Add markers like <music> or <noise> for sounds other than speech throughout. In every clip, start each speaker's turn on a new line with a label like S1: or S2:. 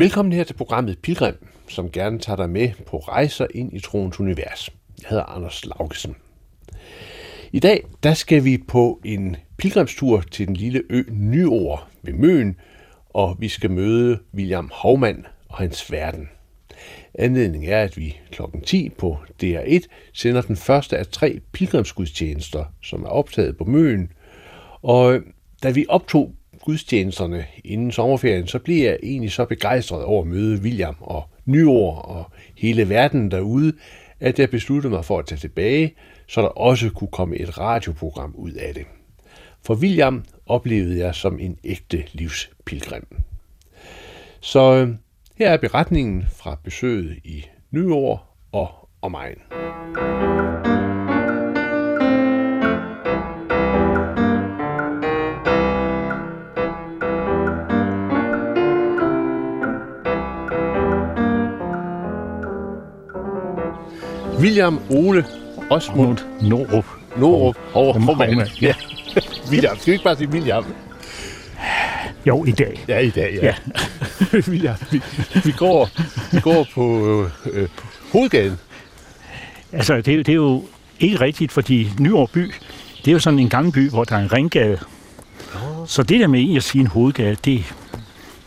S1: Velkommen her til programmet Pilgrim, som gerne tager dig med på rejser ind i troens univers. Jeg hedder Anders Laugesen. I dag der skal vi på en pilgrimstur til den lille ø Nyord ved Møn, og vi skal møde William Hovmand og hans verden. Anledningen er, at vi kl. 10 på DR1 sender den første af tre pilgrimsgudstjenester, som er optaget på Møn. Og da vi optog gudstjenesterne inden sommerferien, så blev jeg egentlig så begejstret over at møde William og Nyord og hele verden derude, at jeg besluttede mig for at tage tilbage, så der også kunne komme et radioprogram ud af det. For William oplevede jeg som en ægte livspilgrim. Så øh, her er beretningen fra besøget i Nyår og omegn. William Ole Osmund
S2: Norup.
S1: Norup over. Ja. <laughs> William, skal vi ikke bare sige William?
S2: Jo, i dag.
S1: Ja, i dag, ja.
S2: Ja. <laughs>
S1: William, vi, vi, går, vi går på øh, øh, hovedgaden.
S2: Altså, det, er jo- det er jo ikke rigtigt, fordi Nyår by, det er jo sådan en gammel by, hvor der er en ringgade. Så det der med at sige en hovedgade, det,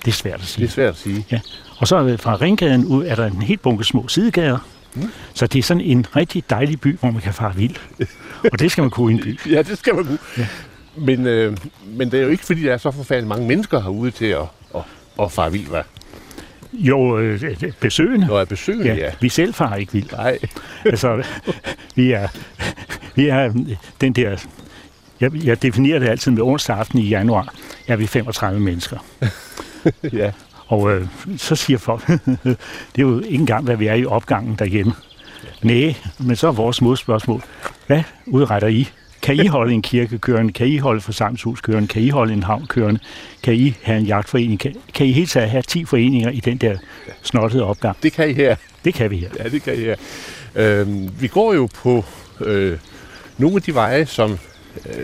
S2: det er svært at
S1: Det
S2: sige.
S1: er svært at sige.
S2: Ja. Og så fra ringgaden ud er der en helt bunke små sidegader. Mm. Så det er sådan en rigtig dejlig by, hvor man kan fare vild. Og det skal man kunne i en by. <laughs>
S1: Ja, det skal man kunne. Ja. Men, øh, men det er jo ikke, fordi der er så forfærdeligt mange mennesker herude til at, at, at fare vild, hvad?
S2: Jo, øh, besøgende.
S1: Når jeg besøger, ja. ja.
S2: Vi selv farer ikke vildt.
S1: Nej, <laughs>
S2: Altså, vi er, vi er den der... Jeg, jeg definerer det altid med onsdag aften i januar, er vi 35 mennesker. <laughs>
S1: ja.
S2: Og øh, så siger folk, <laughs> det er jo ikke engang, hvad vi er i opgangen derhjemme. Nej, men så er vores modspørgsmål, hvad udretter I? Kan I holde en kirke kørende? Kan I holde forsamlingshus kørende? Kan I holde en havn kørende? Kan I have en jagtforening? Kan, kan I helt taget have 10 foreninger i den der snottede opgang?
S1: Det kan I her.
S2: Det kan vi her.
S1: Ja, det kan I her. Øhm, vi går jo på øh, nogle af de veje, som øh,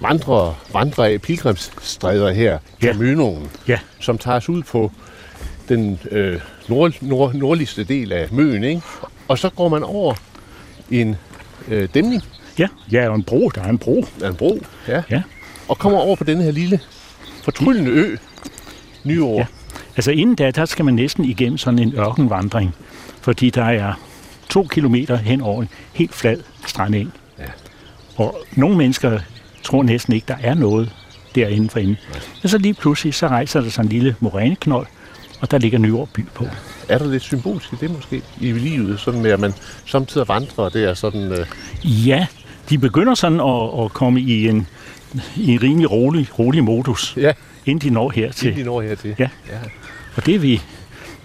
S1: vandrer, vandrer af pilgrimsstræder her,
S2: Ja.
S1: Caminoen,
S2: Ja,
S1: som tager os ud på den øh, nord, nord, nordligste del af Møn, ikke? Og så går man over en øh, dæmning
S2: ja, ja, og en bro, der er en bro.
S1: af en bro, ja,
S2: Ja.
S1: og kommer over på denne her lille fortryllende ø, Nyår.
S2: Ja. Altså inden da, der skal man næsten igennem sådan en ørkenvandring, fordi der er to kilometer hen over en helt flad strandeng.
S1: Ja.
S2: Og nogle mennesker tror næsten ikke, der er noget derinde for enden. Men så lige pludselig, så rejser der sig en lille moræneknold, og der ligger Nyår by på.
S1: Er der lidt symbolsk i det måske i livet, sådan med at man samtidig vandrer, og det er sådan... Øh,
S2: Ja, de begynder sådan at, at komme i en, i en rimelig rolig, rolig modus,
S1: ja,
S2: inden de når hertil.
S1: det de når hertil.
S2: Ja.
S1: ja.
S2: Og det er vi,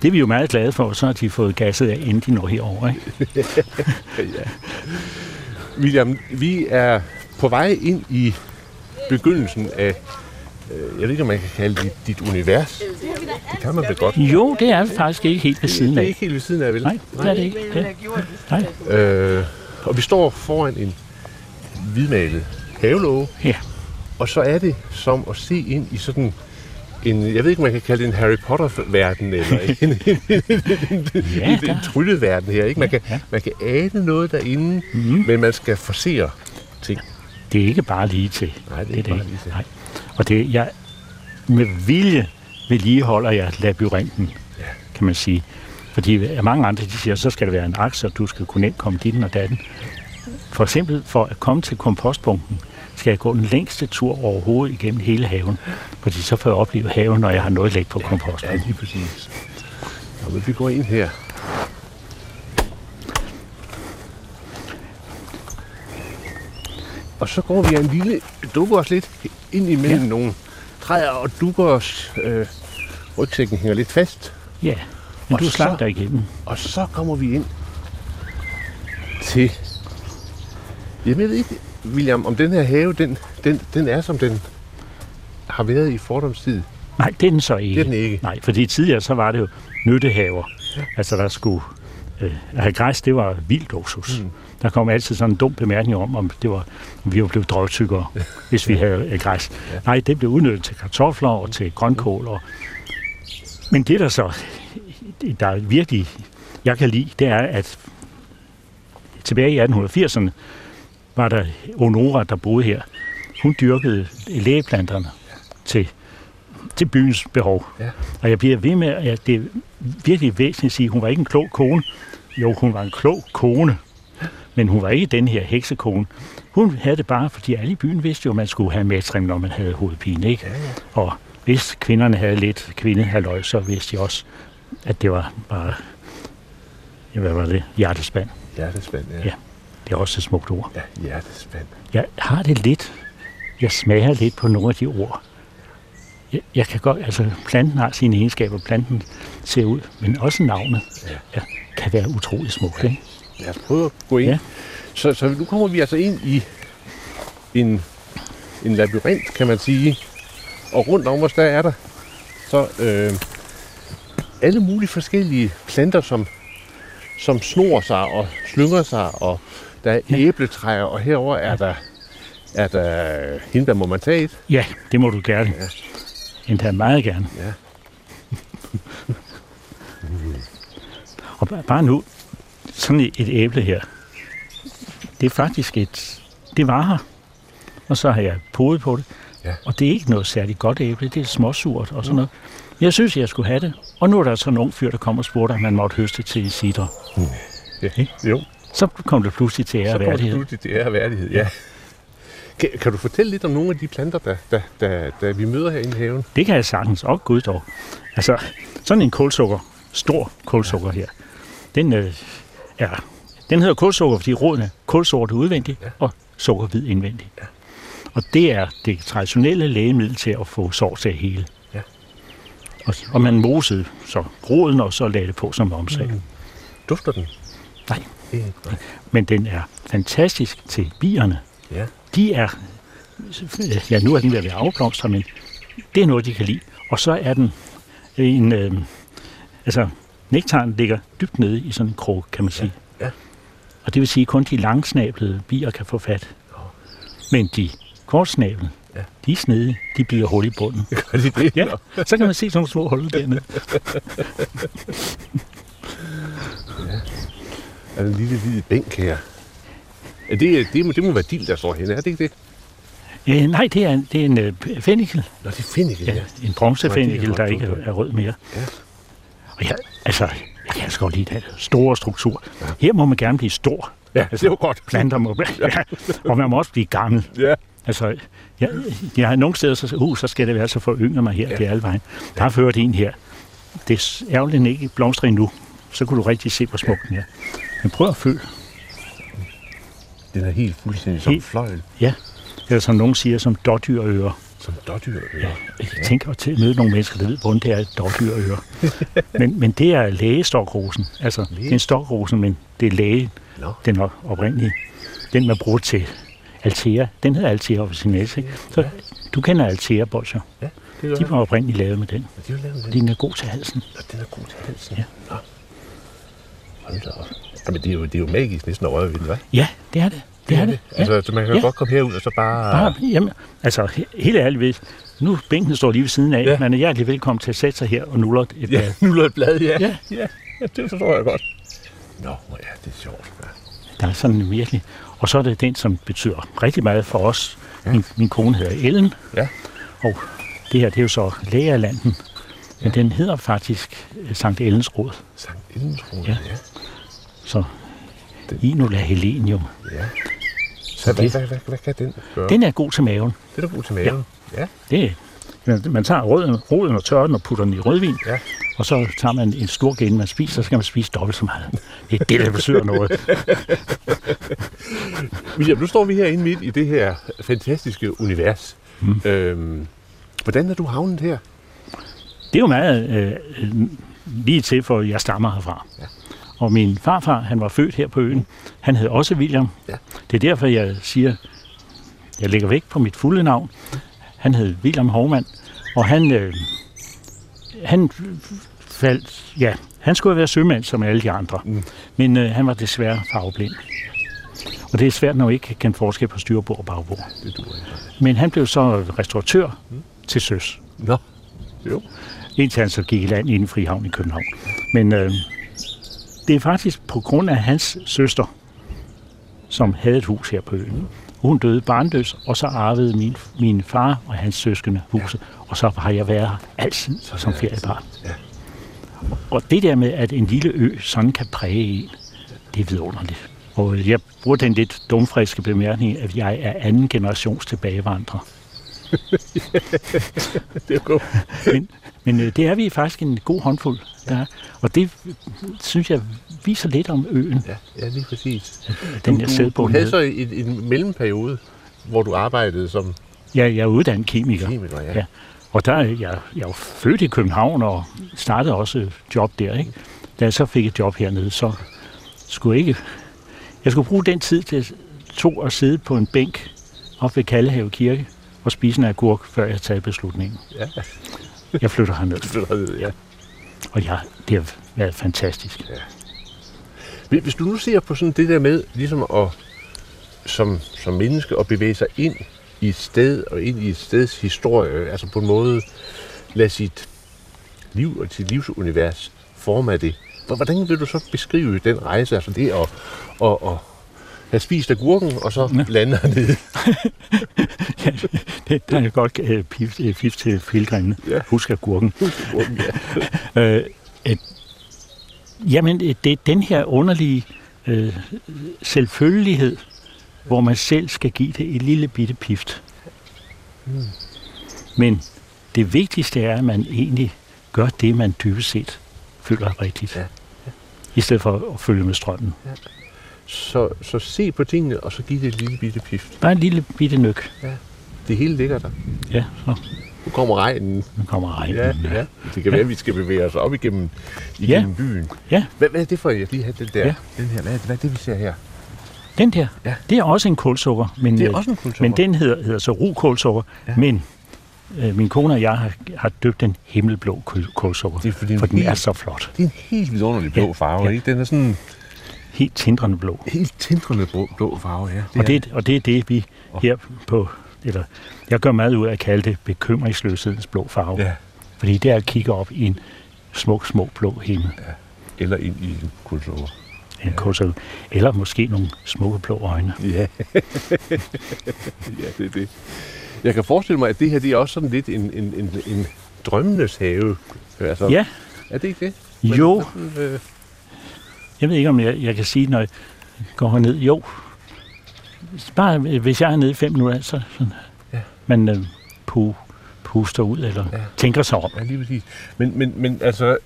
S2: det er vi jo meget glade for, så har de fået gasset af, inden de når herover. Ikke? <laughs>
S1: ja. William, vi er på vej ind i begyndelsen af, øh, jeg ved ikke, om man kan kalde det dit univers. Det kan man vel godt.
S2: Jo, det er faktisk ikke helt ved siden
S1: Det er
S2: af.
S1: ikke helt ved siden af, vel?
S2: Nej, det er det ikke. Det, nej.
S1: Øh, og vi står foran en hvidmalet havelåge,
S2: Ja.
S1: og så er det som at se ind i sådan en, jeg ved ikke, om man kan kalde det en Harry Potter-verden, eller <laughs> en, en, en, en,
S2: Ja,
S1: en, en trylleverden her. Ikke? Man, kan,
S2: Ja.
S1: man kan ane noget derinde,
S2: Mhm.
S1: men man skal forsere ting.
S2: Det er ikke bare lige til.
S1: Nej, det er ikke bare lige til.
S2: Nej. Og det, jeg med vilje vedligeholder jeg labyrinten,
S1: Ja.
S2: kan man sige. Fordi mange andre de siger, så skal det være en akse, og du skal kunne nemt komme dit og datten. For eksempel for at komme til kompostbunken, skal jeg gå den længste tur overhovedet igennem hele haven. Fordi så får jeg opleve haven, når jeg har noget lægt på
S1: Ja,
S2: kompostbunken.
S1: lige præcis. Og vi går ind her. Og så går vi en lille, dukker os lidt ind imellem ja. Nogle træer, og dukker os, øh, rygsækken hænger lidt fast.
S2: Ja, men
S1: Og
S2: du slap dig igennem.
S1: Og så kommer vi ind til... Jamen, jeg ved ikke, William, om den her have, den, den, den er, som den har været i fordomstid.
S2: Nej, det er den så ikke.
S1: Det er den ikke.
S2: Nej, fordi tidligere så var det jo nyttehaver. Ja. Altså der skulle øh, at have græs, det var vild luksus. Mm. Der kom altid sådan en dum bemærkning om, om det var, om vi var blevet drøgtykkere, hvis vi havde græs. Nej, det blev udnyttet til kartofler og til grønkål. Og, Men det der så, der er virkelig, jeg kan lide, det er, at tilbage i 1880'erne var der Honora, der boede her. Hun dyrkede lægeplanterne til, til byens behov.
S1: Ja.
S2: Og jeg bliver ved med, at det er virkelig væsentligt at sige, at hun var ikke en klog kone. Jo, hun var en klog kone, men hun var ikke den her heksekone. Hun havde det bare, fordi alle i byen vidste jo, at man skulle have matrim, når man havde hovedpine. Ikke?
S1: Ja, ja.
S2: Og hvis kvinderne havde lidt kvindehaløj, så vidste de også, at det var bare, ja, hvad var det, hjertespand.
S1: Hjertespand, ja.
S2: Ja. Det er også et smukt ord.
S1: Ja, hjertespand.
S2: Jeg har det lidt, jeg smager lidt på nogle af de ord. Jeg, jeg kan godt, altså planten har sine egenskaber, planten ser ud, men også navnet
S1: Ja.
S2: ja, kan være utrolig smukt. Ikke?
S1: Lad os prøve at gå ind.
S2: Ja.
S1: Så, så nu kommer vi altså ind i en, en labyrint, kan man sige. Og rundt om os, der er der så øh, alle mulige forskellige planter, som, som snor sig og slynger sig. Og der er æbletræer, og herover er der, er der hindbær, må man tage et.
S2: Ja, det må du gerne.
S1: Ja.
S2: Endda meget gerne.
S1: Ja.
S2: Og ba- bare nu, sådan et, et æble her, det er faktisk et, det var her, og så har jeg podet på det,
S1: Ja.
S2: og det er ikke noget særligt godt æble, det er småsurt og sådan noget. Jeg synes, jeg skulle have det, og nu er der sådan en ung fyr, der kommer og spurgte, om man måtte høste til cider.
S1: ja.
S2: Ikke?
S1: Jo,
S2: Så kom det pludselig til ære
S1: så kommer det pludselig til ære værdighed. Ja. Kan, kan du fortælle lidt om nogle af de planter, der, der, der, der vi møder herinde i haven?
S2: Det kan jeg sagtens. Og gud dog. Altså, sådan en kulsukker, stor kulsukker her, den øh, er, den hedder kulsukker, fordi roden er kulsort udvendigt
S1: Ja.
S2: og sukkerhvid indvendigt. Og det er det traditionelle lægemiddel til at få sår til at hele.
S1: Ja.
S2: Og, og man mosede så roden, og så lagde det på som omslag. Mm.
S1: Dufter den?
S2: Nej,
S1: nej.
S2: men den er fantastisk til bierne.
S1: Ja.
S2: De er, ja nu er den ved at være afblomstret, men det er noget, de kan lide. Og så er den en, øh, altså nektaren ligger dybt nede i sådan en krog, kan man sige.
S1: ja.
S2: Og det vil sige, at kun de langsnablede bier kan få fat. Men de kortsnablede,
S1: Ja.
S2: ja. de er snedige, de bider hul i bunden. <laughs>
S1: Gør de det?
S2: Ja, så kan man se sådan nogle små huller dernede. <laughs>
S1: Er den lille hvide bænk her? Er det, det, må, det må være dild, der står henne, er det ikke det?
S2: Øh, nej, det er, en- det er en øh, fennikel.
S1: Nå, det er finnikel,
S2: Ja,
S1: ja.
S2: en
S1: det
S2: bronzefennikel,
S1: er
S2: der ikke
S1: gjort.
S2: er rød mere.
S1: Ja.
S2: Og jeg, altså, jeg kan altså godt lide den store struktur. Her må man gerne blive stor.
S1: Ja, det er jo godt.
S2: Planter må, ja. og man må også blive gammel.
S1: Ja.
S2: Altså, jeg, jeg har nogle steder, så, uh, så skal det være så for yngre mig her,
S1: Ja.
S2: ja. det er alle vejen. Der har ført en her. Det er ærgerligt, ikke blomstrer endnu. Så kunne du rigtig se, hvor smuk den er. Men prøv at føle.
S1: Den er helt fuldstændig som
S2: Helt-
S1: fløjl,
S2: Ja. Eller som nogen siger, som dårdyrøre.
S1: Som dårdyr.
S2: Ja, jeg tænker til at møde nogle mennesker, der ved, hvordan det er et dårdyrøre. <laughs> men, men det er lægestokrosen. Altså, det er en stokrosen, men det er læge,
S1: Nå.
S2: den er oprindelige. Den, man bruger til Altea. Den hedder Altea officinalis, ikke? Så du kender Altea Bolcher.
S1: Ja, det
S2: De var oprindeligt lavet med den,
S1: De har lavet den.
S2: fordi den er god til halsen.
S1: Nå, den er god til halsen.
S2: Ja.
S1: Nå. Hold da op. Jamen, det er jo, det er jo magisk næsten den, hva'?
S2: Ja, det er det. Det er det. Ja.
S1: Altså, så man kan
S2: Ja.
S1: godt komme herud og så bare...
S2: Bare, jamen, altså, he- helt ærligt, hvis nu bænken står lige ved siden af,
S1: Ja.
S2: ja. man er hjertelig velkommen til at sætte sig her og nuller et
S1: Ja,
S2: blad.
S1: nu et blad, ja.
S2: Ja.
S1: ja. Ja, det forstår jeg godt. Nå, ja, det er sjovt. Ja.
S2: Der er sådan virkelig. Og så er det den, som betyder rigtig meget for os. Min, min kone hedder Ellen,
S1: Ja.
S2: og det her det er jo så Lægerlanden. Men den hedder faktisk øh, Sankt Ellens Råd.
S1: Sankt Ellensrode,
S2: Ja.
S1: ja.
S2: Så
S1: Den-
S2: Inula Helenium.
S1: ja. Så hvad, hvad, hvad, hvad kan den gøre?
S2: Den er god til maven.
S1: Det er god til maven. Ja.
S2: Det er, man tager røden, roden og tørrer den og putter den i rødvin,
S1: Ja.
S2: og så tager man en stor gen, man spiser, så skal man spise dobbelt så meget. Det er det, der betyder noget. <laughs>
S1: William, nu står vi herinde midt i det her fantastiske univers. Mm. Øhm, hvordan er du havnet her?
S2: Det er jo meget øh, lige til, for jeg stammer herfra.
S1: Ja.
S2: Og min farfar, han var født her på øen. Han hed også William.
S1: Ja.
S2: Det er derfor, jeg siger, jeg lægger væk på mit fulde navn. Han hed William Hovmand, og han, øh, han faldt, ja, han skulle være sømand som alle de andre.
S1: Mm.
S2: Men øh, han var desværre farveblind. Og det er svært, når man ikke kan forskel på styrbord og bagbord.
S1: Det duer ikke.
S2: Men han blev så restauratør mm. til søs.
S1: Nå, jo.
S2: Indtil han så gik i land inden Frihavn i København. Men øh, det er faktisk på grund af hans søster, som havde et hus her på øen. Hun døde barnløs, og så arvede min, min far og hans søskende huset. Og så har jeg været her altid som feriebarn. Og det der med, at en lille ø sådan kan præge en, det er vidunderligt. Og jeg bruger den lidt dumfriske bemærkning, at jeg er anden generations tilbagevandrer. <laughs>
S1: Det er godt.
S2: Men, men øh, det er vi faktisk en god håndfuld. Der er. Og det synes jeg viser lidt om øen,
S1: Ja, ja, lige præcis.
S2: den
S1: du,
S2: jeg
S1: du,
S2: selv
S1: du
S2: på.
S1: havde så en, en mellemperiode, hvor du arbejdede som
S2: Ja, jeg er uddannet kemiker.
S1: kemiker, ja.
S2: Ja. Og der er jeg, jeg er jo født i København og startede også job der. Ikke? Da jeg så fik et job hernede, så skulle jeg ikke... Jeg skulle bruge den tid til to at sidde på en bænk op ved Kallehave Kirke og spise en agurk, før jeg taget beslutningen.
S1: Ja.
S2: Jeg flytter herned,
S1: Det flytter ned, ja.
S2: og jeg, det har været fantastisk.
S1: Hvis hvis du nu ser på sådan det der med, ligesom at, som, som menneske at bevæge sig ind i et sted og ind i et steds historie, altså på en måde lade sit liv og sit livsunivers forme af det. Hvor- Hvordan vil du så beskrive den rejse, altså det at, at, at have spist agurken og så
S2: Ja.
S1: lande hernede? <laughs>
S2: det, der er godt øh, pif, øh, pif til pilgrimene.
S1: Ja.
S2: Husk agurken.
S1: Agurken, ja. <laughs>
S2: Øh, et, jamen, øh, det er den her underlige øh, selvfølgelighed, hvor man selv skal give det et lille bitte pift.
S1: Mm.
S2: Men det vigtigste er, at man egentlig gør det, man dybest set føler er rigtigt.
S1: Ja.
S2: I stedet for at følge med strømmen.
S1: Så, så se på tingene, og så give det et lille bitte pift.
S2: Bare en lille bitte nyk.
S1: Det hele ligger der.
S2: Ja, så
S1: Nu kommer regnen.
S2: nu kommer regnen.
S1: Ja, ja. Det kan være, at vi skal bevæge os op igennem, igennem ja. byen.
S2: Ja.
S1: Hvad, hvad er det for, jeg lige have den der?
S2: Ja.
S1: Den her, hvad, er det- hvad er det, vi ser her?
S2: Den der,
S1: Ja.
S2: det er også en kulsukker. Men,
S1: Det er
S2: øh,
S1: også en kultur.
S2: Men den hedder, hedder så rugkålsukker,
S1: Ja.
S2: ja. men øh, min kone og jeg har, har døbt den himmelblå
S1: Det er fordi,
S2: for den
S1: helt,
S2: er så flot.
S1: det er en helt vidunderlig blå
S2: Ja,
S1: farve,
S2: ja.
S1: ikke? Den er sådan
S2: Helt tindrende blå.
S1: helt tindrende blå, blå farve, ja.
S2: Og det, og det er det, vi her på, eller jeg gør meget ud af at kalde det bekymringsløshedens blå farve.
S1: Ja.
S2: Fordi det er at kigge op i en smuk, smuk blå himmel.
S1: Eller ind i en kultur.
S2: En kålsukker. Eller måske nogle smukke blå øjne.
S1: Ja. <laughs> ja, det er det. Jeg kan forestille mig, at det her det er også sådan lidt en, en, en, en drømmenes have. Altså,
S2: Ja,
S1: Er det ikke det?
S2: jo.
S1: Men, øh,
S2: Jeg ved ikke, om jeg, jeg kan sige, når jeg går herned. Jo. Bare øh, hvis jeg er nede i fem minutter, så sådan,
S1: Ja.
S2: man øh, pu, puster ud eller
S1: Ja.
S2: tænker sig om.
S1: Ja, lige præcis. Men, men, men altså,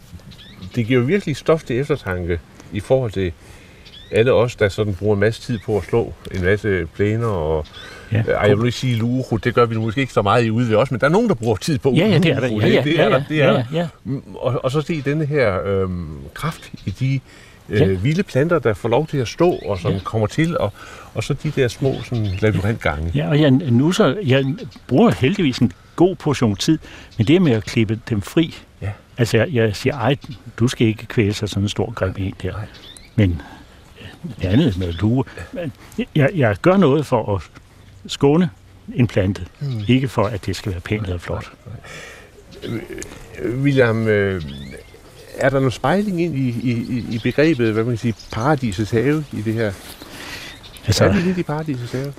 S1: det giver jo virkelig stof til eftertanke i forhold til alle os, der sådan bruger en masse tid på at slå en masse plæner og...
S2: Ja.
S1: Ej, jeg vil ikke sige luro, det gør vi måske ikke så meget i ude ved os, men der er nogen, der bruger tid på
S2: Ja, ja, det er der. Ja, ja,
S1: det er
S2: ja,
S1: der. Det er
S2: ja, ja.
S1: Mm, Og, og så se denne her øhm, kraft i de øh,
S2: Ja.
S1: vilde planter, der får lov til at stå, og som
S2: Ja.
S1: kommer til, og, og så de der små sådan, labyrintgange.
S2: Ja, og jeg, nu så, jeg bruger heldigvis en god portion tid, men det med at klippe dem fri,
S1: Ja.
S2: altså jeg, jeg siger, ej, du skal ikke kvæle sig sådan en stor grim en der.
S1: Nej.
S2: Men øh, det andet med lue, jeg, jeg gør noget for at skåne en plante,
S1: Mm.
S2: ikke for at det skal være pænt eller flot.
S1: William, øh, er der noget spejling ind i, i, i- i begrebet, hvad man kan sige, paradisets have i det her? Så... Er
S2: Altså,
S1: lidt i paradisets have?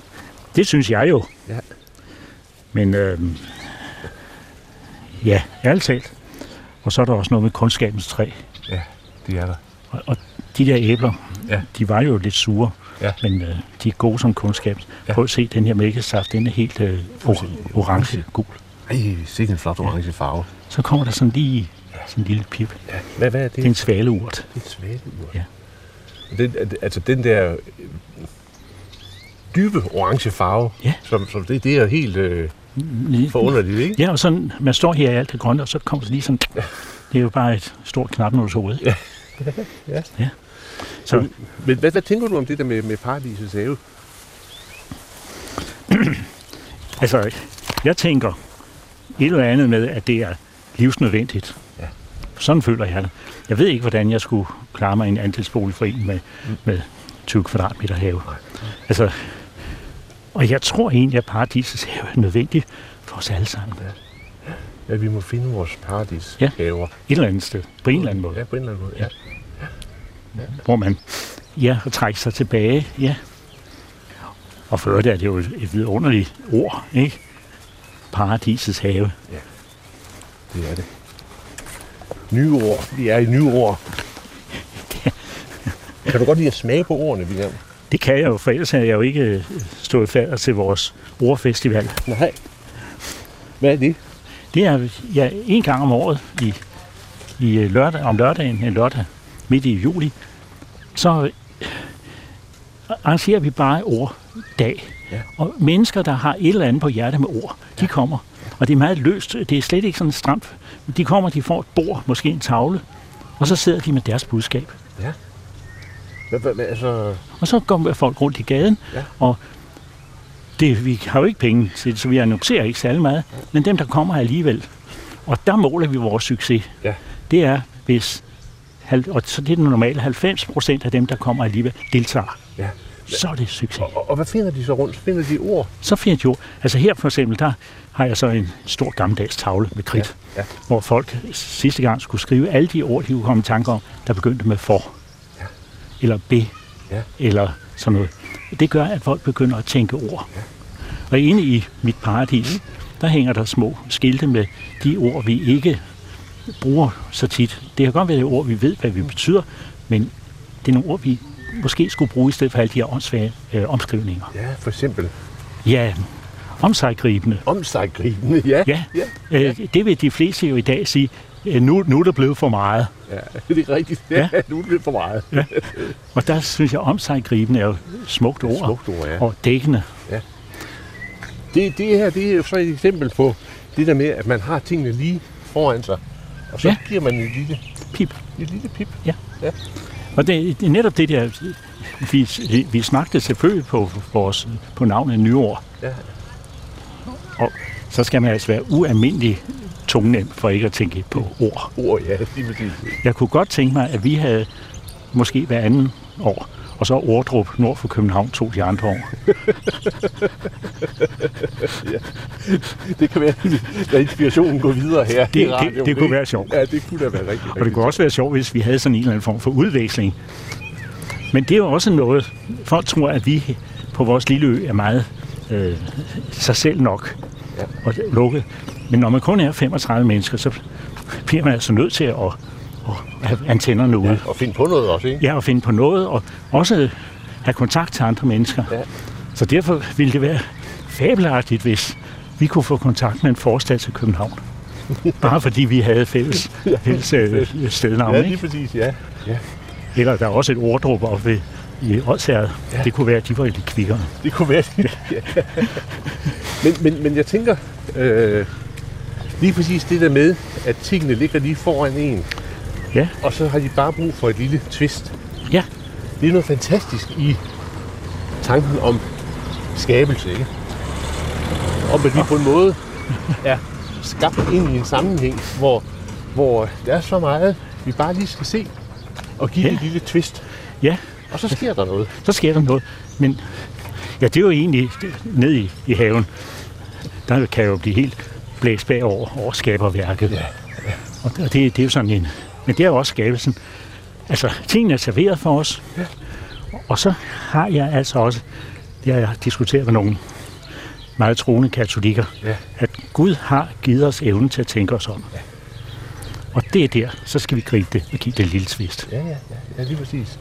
S2: det synes jeg jo.
S1: Ja.
S2: Men øh, ja, ærligt talt. Og så er der også noget med kundskabens træ.
S1: Ja, det er der.
S2: Og, og de der æbler,
S1: Ja.
S2: ja. de var jo lidt sure,
S1: Ja.
S2: men øh, de er gode som kundskab.
S1: Ja.
S2: Ja. Prøv at se den her mælkesaft, den er helt øh, or- orange, gul.
S1: Ej, sikke en flot orange farve.
S2: Så kommer der sådan lige sådan en lille pip.
S1: Ja. Hvad, hvad er det?
S2: Det er en svaleurt.
S1: Det er et svaleurt.
S2: Ja.
S1: Den, altså den der øh, dybe orange farve,
S2: Ja.
S1: som, som det, det er helt øh, forunderligt, ikke?
S2: Ja, og sådan, man står her i alt det grønne, og så kommer der lige sådan, det er jo bare et stort knapnåls hoved.
S1: Ja. <laughs> Ja.
S2: ja. Så
S1: Men hvad, hvad tænker du om det der med, med paradisets have?
S2: altså, jeg tænker et eller andet med, at det er livsnødvendigt.
S1: Ja.
S2: Sådan føler jeg det. Jeg ved ikke, hvordan jeg skulle klare mig i en andelsboligforening med, med 20 kvadratmeter have. Altså, og jeg tror egentlig, at paradisets have er nødvendigt for os alle sammen.
S1: at vi må finde vores paradis
S2: Ja. Et eller andet sted, på en eller anden måde.
S1: Ja, på en eller anden måde. Ja.
S2: hvor man ja, trækker sig tilbage. Ja. Og for øvrigt er det jo et vidunderligt ord, ikke? Paradisets have.
S1: Det er det. Nye ord. Vi er i nye ord. Kan du godt lide at smage på ordene, William?
S2: Det kan jeg jo, for ellers havde jeg jo ikke øh, stået færdig til vores ordfestival.
S1: Nej. Hvad er det?
S2: Det er ja, en gang om året i, i øh, lørdag, om lørdagen, en lørdag midt i juli, så øh, arrangerer vi bare orddag.
S1: Ja.
S2: Og mennesker, der har et eller andet på hjerte med ord, de kommer. Og det er meget løst. Det er slet ikke sådan stramt. De kommer, de får et bord, måske en tavle, og så sidder de med deres budskab.
S1: Hvad, hvad, hvad, altså,
S2: Og så går folk rundt i gaden,
S1: Ja.
S2: og det, vi har jo ikke penge til det, så vi annoncerer ikke særlig meget, men dem, der kommer alligevel. Og der måler vi vores succes.
S1: Ja.
S2: Det er, hvis, og så det er den normale, 90 procent af dem, der kommer alligevel, deltager.
S1: Ja.
S2: Så er det succes.
S1: og, og hvad finder de så rundt? Finder de ord?
S2: Så finder de jo, altså her for eksempel, der har jeg så en stor gammeldags tavle med kridt,
S1: Ja, ja.
S2: hvor folk sidste gang skulle skrive alle de ord, de kunne komme i tanke om, der begyndte med for,
S1: Ja.
S2: eller b,
S1: Ja.
S2: eller sådan noget. Det gør, at folk begynder at tænke ord. Og inde i mit paradis, der hænger der små skilte med de ord, vi ikke bruger så tit. Det kan godt være det ord, vi ved, hvad vi betyder, men det er nogle ord, vi måske skulle bruge i stedet for alle de her åndssvage øh, omskrivninger.
S1: Ja, for eksempel.
S2: Ja, omsaggribende.
S1: Om sig gribende. Ja.
S2: Ja,
S1: Ja.
S2: øh, det vil de fleste jo i dag sige, øh, nu, nu er der blevet for meget.
S1: ja. <laughs> Det er rigtigt. Ja.
S2: Ja.
S1: Nu er det lidt for meget.
S2: Og der synes jeg, omsaggribende er jo smukt ord.
S1: Smukt ord, ja.
S2: Og dækkende.
S1: Det, det her det er jo så et eksempel på det der med, at man har tingene lige foran sig. Og så
S2: Ja.
S1: giver man et lille,
S2: Pip.
S1: et lille pip.
S2: Og det, det er netop det der, vi, vi snakkede selvfølgelig på, vores, på navnet Nyord.
S1: Ja.
S2: Og så skal man altså være ualmindelig tungnem for ikke at tænke på ord.
S1: Ord, ja.
S2: Jeg kunne godt tænke mig, at vi havde måske hver anden år, og så Ordrup nord for København tog de andre år. <laughs>
S1: Det kan være, at inspirationen går videre her.
S2: Det-
S1: i
S2: det-
S1: radioen,
S2: det kunne være sjovt.
S1: Ja, det kunne da være rigtig,
S2: Og det kunne også være sjovt, hvis vi havde sådan en eller anden form for udveksling. Men det er jo også noget, folk tror, at vi på vores lille ø er meget øh, sig selv nok
S1: Ja.
S2: og lukket. Men når man kun er 35 mennesker, så bliver man altså nødt til at, at have antennerne ude.
S1: Ja, og finde på noget også, ikke?
S2: Ja, og finde på noget, og også have kontakt til andre mennesker.
S1: Ja.
S2: Så derfor ville det være fabelagtigt, hvis vi kunne få kontakt med en forstad til København. <laughs> Bare fordi vi havde fælles, fælles øh, stednavn.
S1: Ja,
S2: ikke?
S1: lige præcis, ja. ja.
S2: Eller der er også et orddrup oppe ved, i Odsherred. Ja. Det kunne være, at de var lidt kvikkere.
S1: Det kunne være. Ja. <laughs> men, men, men jeg tænker, øh, lige præcis det der med, at tingene ligger lige foran en,
S2: Ja,
S1: og så har de bare brug for et lille twist.
S2: ja,
S1: Det er noget fantastisk i tanken om skabelse, ikke? Om at vi på en måde er skabt ind i en sammenhæng, hvor, hvor der er så meget, vi bare lige skal se og give
S2: ja.
S1: det et lille twist.
S2: ja.
S1: Og så sker der noget.
S2: Så sker der noget. Men ja, det er jo egentlig ned i, i haven. Der kan jo blive helt blæst bagover over skaberværket.
S1: Ja.
S2: Og det, det, er jo sådan en... Men det er jo også skabelsen. Altså, tingene er serveret for os.
S1: Ja.
S2: Og så har jeg altså også, det har jeg diskuteret med nogle meget troende katolikker,
S1: Ja.
S2: at Gud har givet os evnen til at tænke os om.
S1: Ja.
S2: Og det er der, så skal vi gribe det og give det et lille twist.
S1: Ja, ja, ja, ja lige præcis.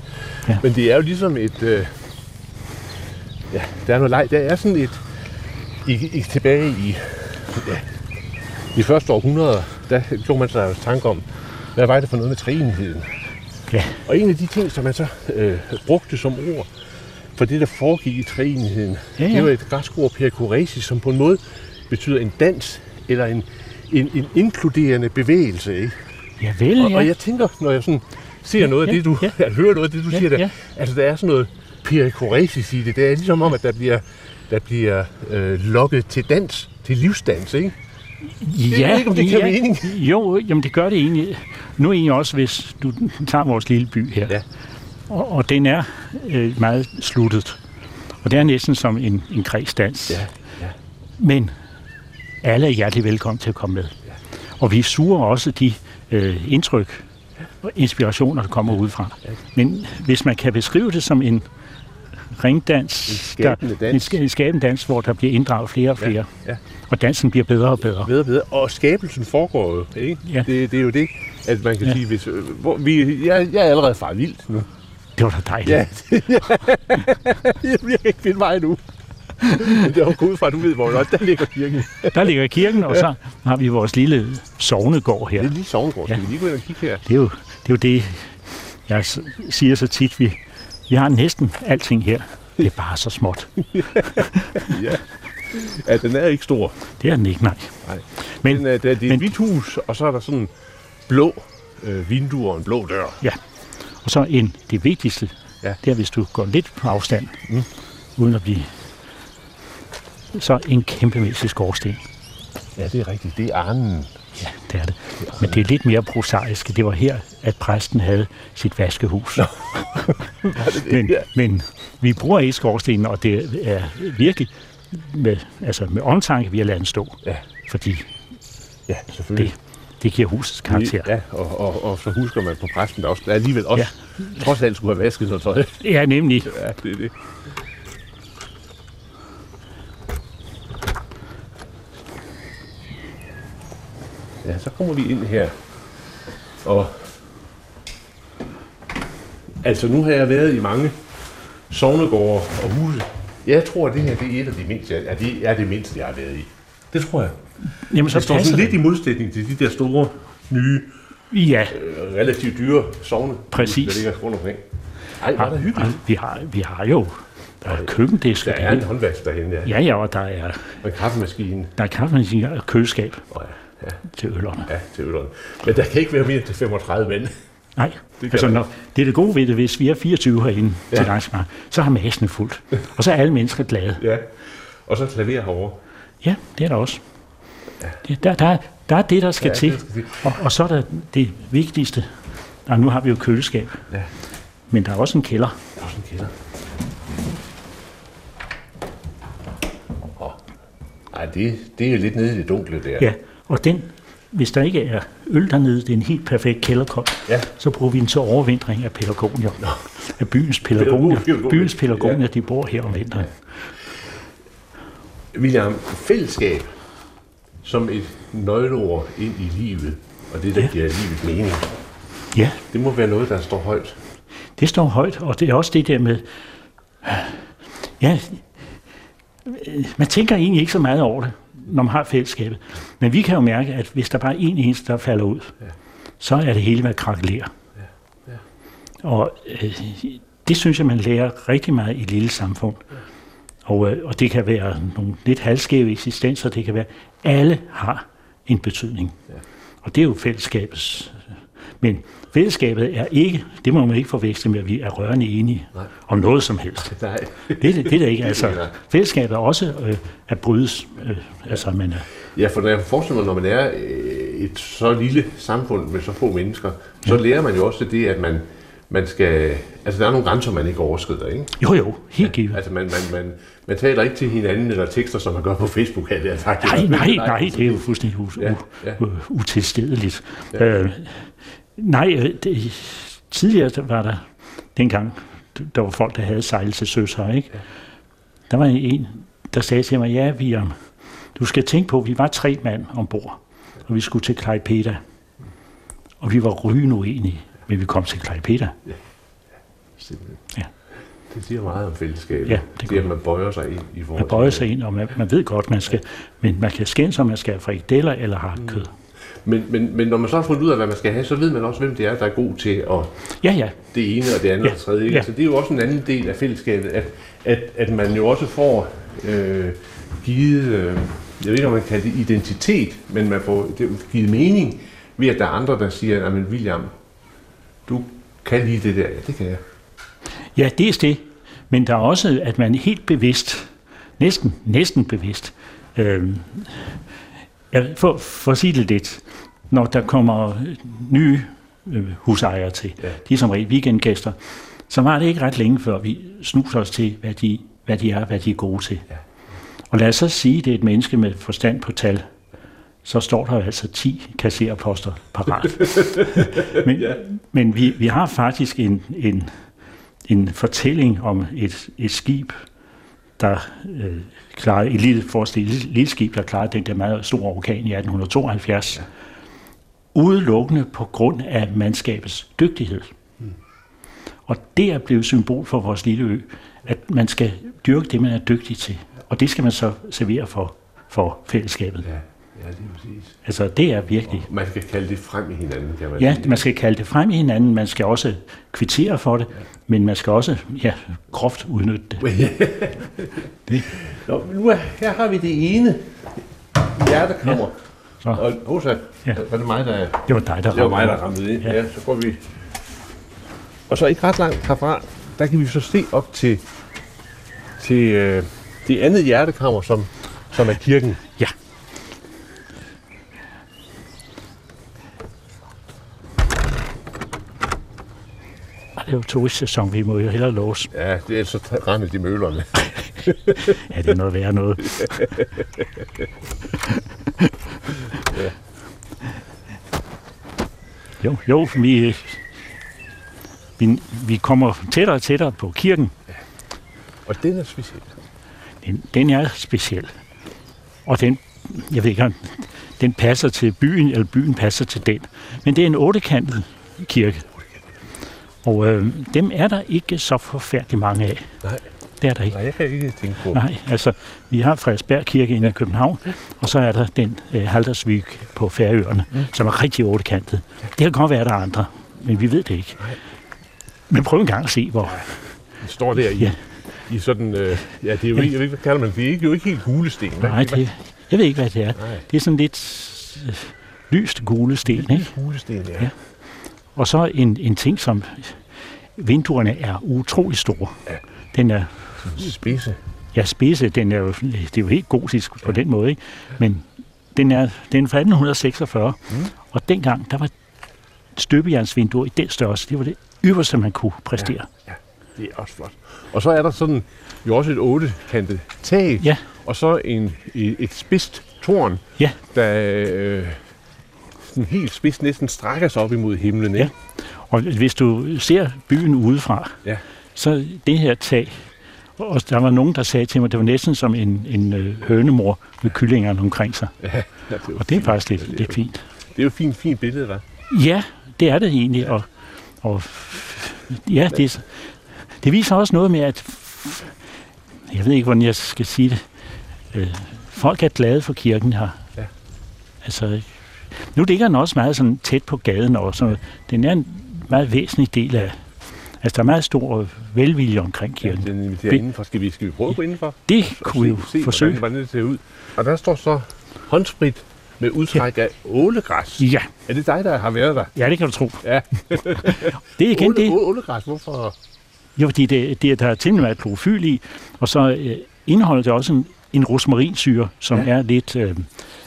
S2: Ja.
S1: Men det er jo ligesom et... Øh, ja, der er noget leg. Der er sådan et... I, i, tilbage i... Ja, de første århundreder, der gjorde man sig tanke om, hvad var det for noget med træenigheden?
S2: Ja,
S1: Og en af de ting, som man så øh, brugte som ord for det, der foregik i træenigheden,
S2: Ja,
S1: ja, det var et græsk ord, perikoresis, som på en måde betyder en dans eller en, en, en inkluderende bevægelse. Ikke?
S2: ja vel,
S1: Og,
S2: ja.
S1: og jeg tænker, når jeg sådan ser noget af
S2: ja,
S1: det, du
S2: ja.
S1: ja. <laughs> hører noget af det, du
S2: Ja,
S1: siger der,
S2: ja.
S1: altså der er sådan noget perikoresis i det. Det er ligesom om, at der bliver, der bliver øh, lokket til dans, til livsdans, ikke?
S2: Ja,
S1: ved ikke, om det giver mening. <laughs>
S2: Jo, jamen det gør det egentlig. Nu egentlig også, hvis du tager vores lille by her.
S1: Ja.
S2: Og, og den er øh, meget sluttet. Og det er næsten som en, en kredsdans.
S1: Ja, ja.
S2: Men alle er hjertelig velkommen til at komme med. Og vi suger også de øh, indtryk inspirationer, der kommer udefra. Men hvis man kan beskrive det som en ringdans,
S1: En skabende
S2: der,
S1: dans.
S2: en, en skabende dans, hvor der bliver inddraget flere og flere,
S1: Ja, ja.
S2: og dansen bliver bedre og bedre.
S1: Bedre og bedre. Og skabelsen foregår jo, ikke?
S2: Ja.
S1: Det, det er jo det, at man kan
S2: Ja.
S1: sige, hvis, øh, hvor, vi, jeg, jeg er allerede far vildt nu.
S2: Det var da dejligt.
S1: Ja, <laughs> jeg kan ikke finde vej nu. <laughs> Er jo gået ud fra, at du ved, hvor der, der ligger kirken.
S2: Der ligger kirken, og så har vi vores lille sovnegård her.
S1: Det er lige Sovngård. Skal
S2: Ja.
S1: vi lige gå ind og kigge her?
S2: Det er jo det, er jo det jeg siger så tit. Vi, vi har næsten alting her. Det er bare så småt. <laughs>
S1: Ja. ja, den er ikke stor.
S2: Det er den ikke, nej.
S1: Nej.
S2: Men,
S1: Men, øh, det er, det er
S2: men-
S1: et hvidt hus, og så er der sådan blå øh, vinduer og en blå dør.
S2: ja. Og så en, det vigtigste,
S1: Ja.
S2: det er, hvis du går lidt på afstand, mm. uden at blive... Så en kæmpemæssig skorsten.
S1: Ja, det er rigtigt. Det er arnen.
S2: Ja, det er det. Men det er lidt mere prosaisk. Det var her, at præsten havde sit vaskehus. <laughs> men,
S1: Ja.
S2: men vi bruger ikke skorstenen, og det er virkelig med, altså med omtanke, vi har ladet den stå.
S1: Ja.
S2: Fordi
S1: Ja, selvfølgelig.
S2: det, det giver husets karakter.
S1: Ja, og, og, og så husker man på præsten, der også alligevel også ja. trods alt skulle have vasket noget tøj.
S2: Ja, nemlig.
S1: Ja, det er det. Så kommer vi ind her. Og altså nu har jeg været i mange sovnegårde og huse. Jeg tror, at det her det er et af de mindste, ja, det er det mindste, jeg har været i. Det tror jeg.
S2: Jamen, så
S1: Det står sådan lidt i modsætning til de der store, nye,
S2: Ja,
S1: øh, relativt dyre sovne,
S2: Præcis.
S1: der ligger rundt omkring. Ej, er det hyggeligt.
S2: vi har, vi har jo der er køkkendisk.
S1: Der er en håndvask derhen, ja.
S2: Ja, ja, og der er,
S1: Og en kaffemaskine.
S2: der er kaffemaskine og køleskab
S1: Oh, ja, ja,
S2: til ølerne.
S1: ja, til ølerne. Men der kan ikke være mere end til 35 mænd.
S2: Nej,
S1: kan
S2: altså
S1: der
S2: når, det er det gode ved det, hvis vi er 24 herinde ja.
S1: Ja.
S2: til arrangement, så har masen fuldt. Og så er alle mennesker glade.
S1: Ja. Og så klaver herovre.
S2: Ja, det er der også. Det, der, der, er- der er det, der skal
S1: Ja,
S2: til.
S1: det skal til.
S2: Og, og så er der det vigtigste. Og nu har vi jo køleskab.
S1: Ja.
S2: Men der er også en kælder.
S1: Der er også en kælder. Åh. Ej, det, det er jo lidt nede i det dunkle der.
S2: Ja, og den, hvis der ikke er øl dernede, det er en helt perfekt kælderkold,
S1: Ja.
S2: så bruger vi den til overvintring af pelargonier. Af byens pelargonier. Byens pelargonier,
S1: Ja.
S2: de bor her om vinteren.
S1: William, fællesskab som et nøgleord ind i livet, og det, der
S2: Ja.
S1: ja. giver livet mening,
S2: Ja,
S1: det må være noget, der står højt.
S2: det står højt, og det er også det der med, ja, man tænker egentlig ikke så meget over det, når man har fællesskabet. Men vi kan jo mærke, at hvis der bare er en eneste, der falder ud,
S1: Ja.
S2: så er det hele hvad krakelerer.
S1: Ja.
S2: Og øh, det synes jeg, man lærer rigtig meget i et lille samfund. Og, øh, og det kan være nogle lidt halvskæve eksistenser, det kan være, alle har en betydning.
S1: Ja.
S2: Og det er jo fællesskabets. Men fællesskabet er ikke, det må man ikke forveksle med, at vi er rørende enige
S1: Nej.
S2: om noget som helst. <laughs>
S1: Nej.
S2: Det, er det, det er det ikke. Altså, fællesskabet er også øh, at brydes. Øh, altså, man er,
S1: Ja, for når jeg forestiller mig, når man er øh, et så lille samfund med så få mennesker, så lærer man jo også det, at man, man skal... Altså, der er nogle grænser, man ikke overskrider, ikke?
S2: jo, jo, helt givet.
S1: Altså, man, man, man, man taler ikke til hinanden eller tekster, som man gør på Facebook, er det faktisk.
S2: Nej, nej, nej, det er jo fuldstændig u-
S1: Ja,
S2: ja,
S1: ja.
S2: ja. utilstedeligt. Ja. Øh, nej, øh, det, tidligere var der, dengang, der var folk, der havde sejlet til søs her, ikke?
S1: Ja.
S2: Der var en, der sagde til mig, ja, vi, um, du skal tænke på, at vi var tre mand ombord, og vi skulle til Klaipeda. Og vi var rygende uenige, men vi kom til Klaipeda.
S1: Simpelthen.
S2: Ja.
S1: Det siger meget om fællesskabet.
S2: Ja, det
S1: det, det at man bøjer sig ind i forhold
S2: Man bøjer sig ind, og man, man ved godt, man skal, men man kan skændes, om man skal have frikadeller eller har kød.
S1: Men, men, men når man så har fundet ud af, hvad man skal have, så ved man også, hvem det er, der er god til at
S2: Ja, ja,
S1: det ene og det andet
S2: Ja,
S1: og det tredje. Ikke?
S2: ja.
S1: Så det er jo også en anden del af fællesskabet, at, at, at man jo også får øh, givet, øh, jeg ved ikke om man kan det identitet, men man får det, givet mening ved, at der er andre, der siger, at William, du kan lige det der. Ja, det kan jeg.
S2: Ja, det er det. Men der er også, at man helt bevidst, næsten, næsten bevidst, øh, for, for at sige det lidt, når der kommer nye øh, husejere til, Ja. de er som regel weekendgæster, så var det ikke ret længe før vi snuser os til, hvad de, hvad de er, hvad de er gode til.
S1: Ja.
S2: Og lad os så sige, at det er et menneske med forstand på tal, så står der altså 10 kassererposter parat. <laughs> men ja. men vi, vi har faktisk en, en, en fortælling om et, et skib, der øh, klarede, et lille, forestil, et lille skib, der klarede den der meget store orkan i 1872, ja. Udelukkende på grund af mandskabets dygtighed. Mm. Og det er blevet symbol for vores lille ø, at man skal dyrke det, man er dygtig til. Og det skal man så servere for, for fællesskabet. Ja. Ja, det er præcis. Altså, det er virkelig...
S1: Og man skal kalde det frem i hinanden, kan man
S2: Ja,
S1: sige.
S2: man skal kalde det frem i hinanden. Man skal også kvittere for det, ja. men man skal også, ja, groft udnytte det. <laughs>
S1: det. Nå, nu er, her har vi det ene hjertekammer. Ja. Så. Og Rosa, ja. var det mig, der...
S2: Det var dig, der ramte
S1: Det var mig, der ramte ind. Ja. ja, så går vi... Og så ikke ret langt herfra, der kan vi så se op til, til øh, det andet hjertekammer, som, som er kirken.
S2: Ja. det er jo turistsæson, vi må jo hellere låse.
S1: Ja, det er så rende de mølerne. <laughs>
S2: ja, det er noget værre noget. <laughs> ja. Jo, jo, vi, vi, vi kommer tættere og tættere på kirken. Ja.
S1: Og den er speciel.
S2: Den, den er speciel. Og den, jeg ved ikke, den passer til byen, eller byen passer til den. Men det er en ottekantet kirke. Og øh, dem er der ikke så forfærdeligt mange af.
S1: Nej.
S2: Det er der ikke.
S1: Nej, jeg kan ikke tænke på.
S2: Nej, altså, vi har Frederiksberg Kirke inde i København, og så er der den øh, Haldersvig på Færøerne, mm. som er rigtig ottekantet. Det kan godt være, at der er andre, men vi ved det ikke. Nej. Men prøv en gang at se, hvor... Ja.
S1: Det står der i, ja. i sådan... Øh, ja, det er jo ikke, hvad kalder man det? er jo ikke helt gulesten.
S2: Nej, det, jeg ved ikke, hvad det er. Nej. Det er sådan lidt øh, lyst gule sten, ikke?
S1: Gulesten, ja. ja.
S2: Og så en, en ting, som vinduerne er utrolig store. Ja.
S1: Den er spidse.
S2: Ja, spidse. Den er jo, det er jo helt gotisk ja. på den måde, ikke? Men den er, den er fra 1846, mm. og dengang, der var støbejernsvinduer i den størrelse. Det var det ypperste, man kunne præstere. Ja, ja,
S1: det er også flot. Og så er der sådan jo også et ottekantet tag, ja. og så en, et spidst tårn, ja. der øh, sådan helt spids næsten strækker sig op imod himlen. Ikke?
S2: Ja. Og hvis du ser byen udefra, ja. så det her tag, og der var nogen, der sagde til mig, at det var næsten som en, en øh, hønemor med kyllingerne omkring sig. Ja, det og det er faktisk lidt, det er, lidt fint.
S1: Det er jo et fint, fint billede, hva'?
S2: Ja, det er det egentlig. Og, og ja, det, det viser også noget med, at jeg ved ikke, hvordan jeg skal sige det. Øh, folk er glade for kirken her. Ja. Altså, nu ligger den også meget sådan tæt på gaden, og så den er en meget væsentlig del af... Altså, der er meget stor velvilje omkring kirken.
S1: Ja, den inviterer indenfor. Skal vi, skal vi prøve at gå indenfor?
S2: Det kunne vi jo se, forsøge.
S1: Hvordan, det ser ud. Og der står så håndsprit med udtræk ja. af ålegræs.
S2: Ja.
S1: Er det dig, der har været der?
S2: Ja, det kan du tro.
S1: Ja. <laughs> <laughs>
S2: det er igen Åle, det.
S1: Ålegræs, hvorfor?
S2: Jo, fordi det, det, der er til meget klorofyl i, og så øh, indeholder det også en, en rosmarinsyre, som ja. er lidt, øh,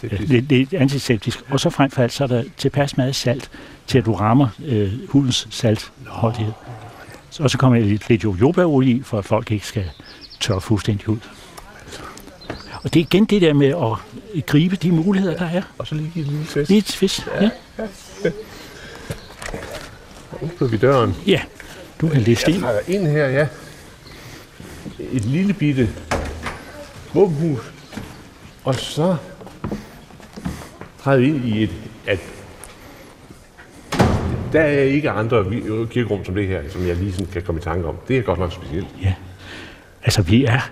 S2: lidt, lidt antiseptisk. Og så frem for alt, så er der tilpas meget salt, til at du rammer øh, hudens saltholdighed. Og så kommer lidt, lidt jojobaolie i, for at folk ikke skal tørre fuldstændig ud. Og det er igen det der med at gribe de muligheder, der er.
S1: Og så lige give en lille twist.
S2: Lige twist, ja. ja.
S1: Nu vi døren.
S2: Ja, du kan liste
S1: ind. Jeg ind her, ja. Et lille bitte våbenhus. Og så træder vi ind i et, et der er ikke andre kirkerum som det her, som jeg lige sådan kan komme i tanke om. Det er godt nok specielt.
S2: Ja, altså vi er...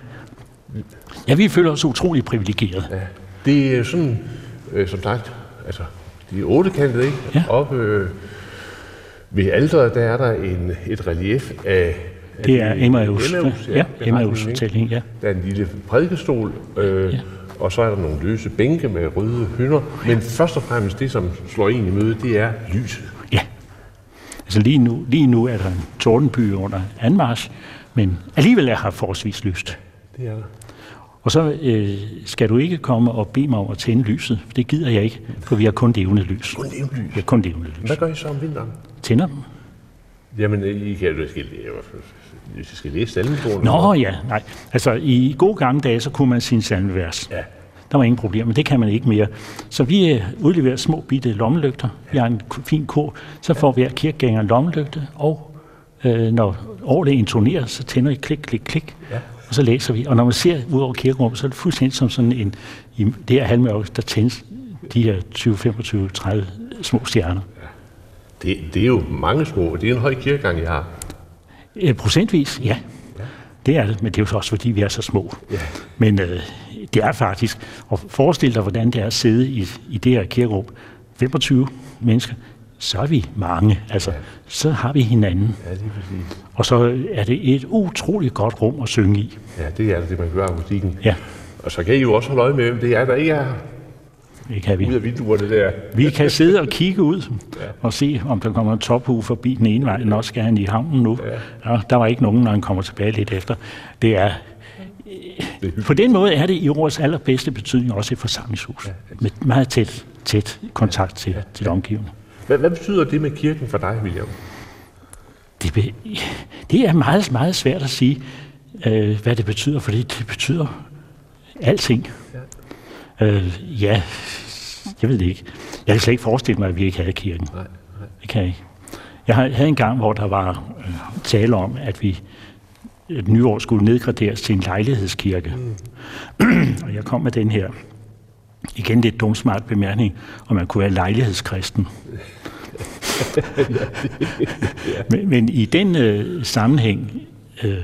S2: Ja, vi føler os utrolig privilegeret. Ja.
S1: Det er sådan, øh, som sagt, altså, de er ottekantede, ikke? Ja. Oppe øh, ved alderet, der er der en, et relief af
S2: det er Emmaus. Emmaus, ja. ja Emmaus fortælling, ja.
S1: Der er en lille prædikestol, øh, ja. og så er der nogle løse bænke med røde hynder. Men først og fremmest det, som slår en i møde, det er lyset.
S2: Ja. Altså lige nu, lige nu er der en tordenby under anmarsch, men alligevel er her forholdsvis lyst.
S1: Det er der.
S2: Og så øh, skal du ikke komme og bede mig om at tænde lyset, for det gider jeg ikke, for vi har kun levende lys.
S1: Kun levende lys?
S2: Vi har kun levende lys.
S1: Hvad gør I så om vinteren?
S2: Tænder dem.
S1: Jamen, I kan jo skal, hvis I skal læse salmebogen.
S2: Nå ja, nej. Altså, i gode gamle dage, så kunne man sin salmevers. Ja. Der var ingen problemer, men det kan man ikke mere. Så vi øh, udleverer små bitte lommelygter. Vi har en fin ko, så får hver kirkegænger en lommelygte, og øh, når ordet intonerer, så tænder vi klik, klik, klik,
S1: Ja.
S2: og så læser vi. Og når man ser ud over kirkerummet, så er det fuldstændig som sådan en, i det her halvmørke, der tændes de her 20, 25, 30 små stjerner.
S1: Det, det er jo mange små. Det er en høj kirkegang, jeg har.
S2: Øh, procentvis, ja. Det er det, men det er jo så også, fordi vi er så små.
S1: Ja.
S2: Men øh, det er faktisk, og forestil dig, hvordan det er at sidde i, i det her kirkerum. 25 mennesker, så er vi mange. Altså, så har vi hinanden.
S1: Ja, lige præcis.
S2: Og så er det et utroligt godt rum at synge i.
S1: Ja, det er det, det man gør akustikken.
S2: Ja,
S1: Og så kan I jo også holde øje med, hvem det er, der ikke er
S2: det kan vi.
S1: ud af vinduerne der.
S2: Vi kan sidde og kigge ud og se, om der kommer en tophue forbi den ene vej. Nå, skal han i havnen nu? Ja, der var ikke nogen, når han kommer tilbage lidt efter. Det er, på den måde er det i ordets allerbedste betydning også et forsamlingshus. Med meget tæt, tæt kontakt til, til det omgivende.
S1: Hvad, hvad betyder det med kirken for dig, William?
S2: Det, be, det er meget, meget svært at sige, øh, hvad det betyder, fordi det betyder alting. Ja. Øh, ja, jeg ved det ikke. Jeg kan slet ikke forestille mig, at vi ikke havde kirken.
S1: Nej, nej.
S2: Det kan jeg ikke. Jeg havde en gang, hvor der var øh, tale om, at vi et nyår skulle nedgraderes til en lejlighedskirke. Mm. <clears throat> og jeg kom med den her, igen lidt dum smart bemærkning, om man kunne være lejlighedskristen. <laughs> men, men i den øh, sammenhæng øh,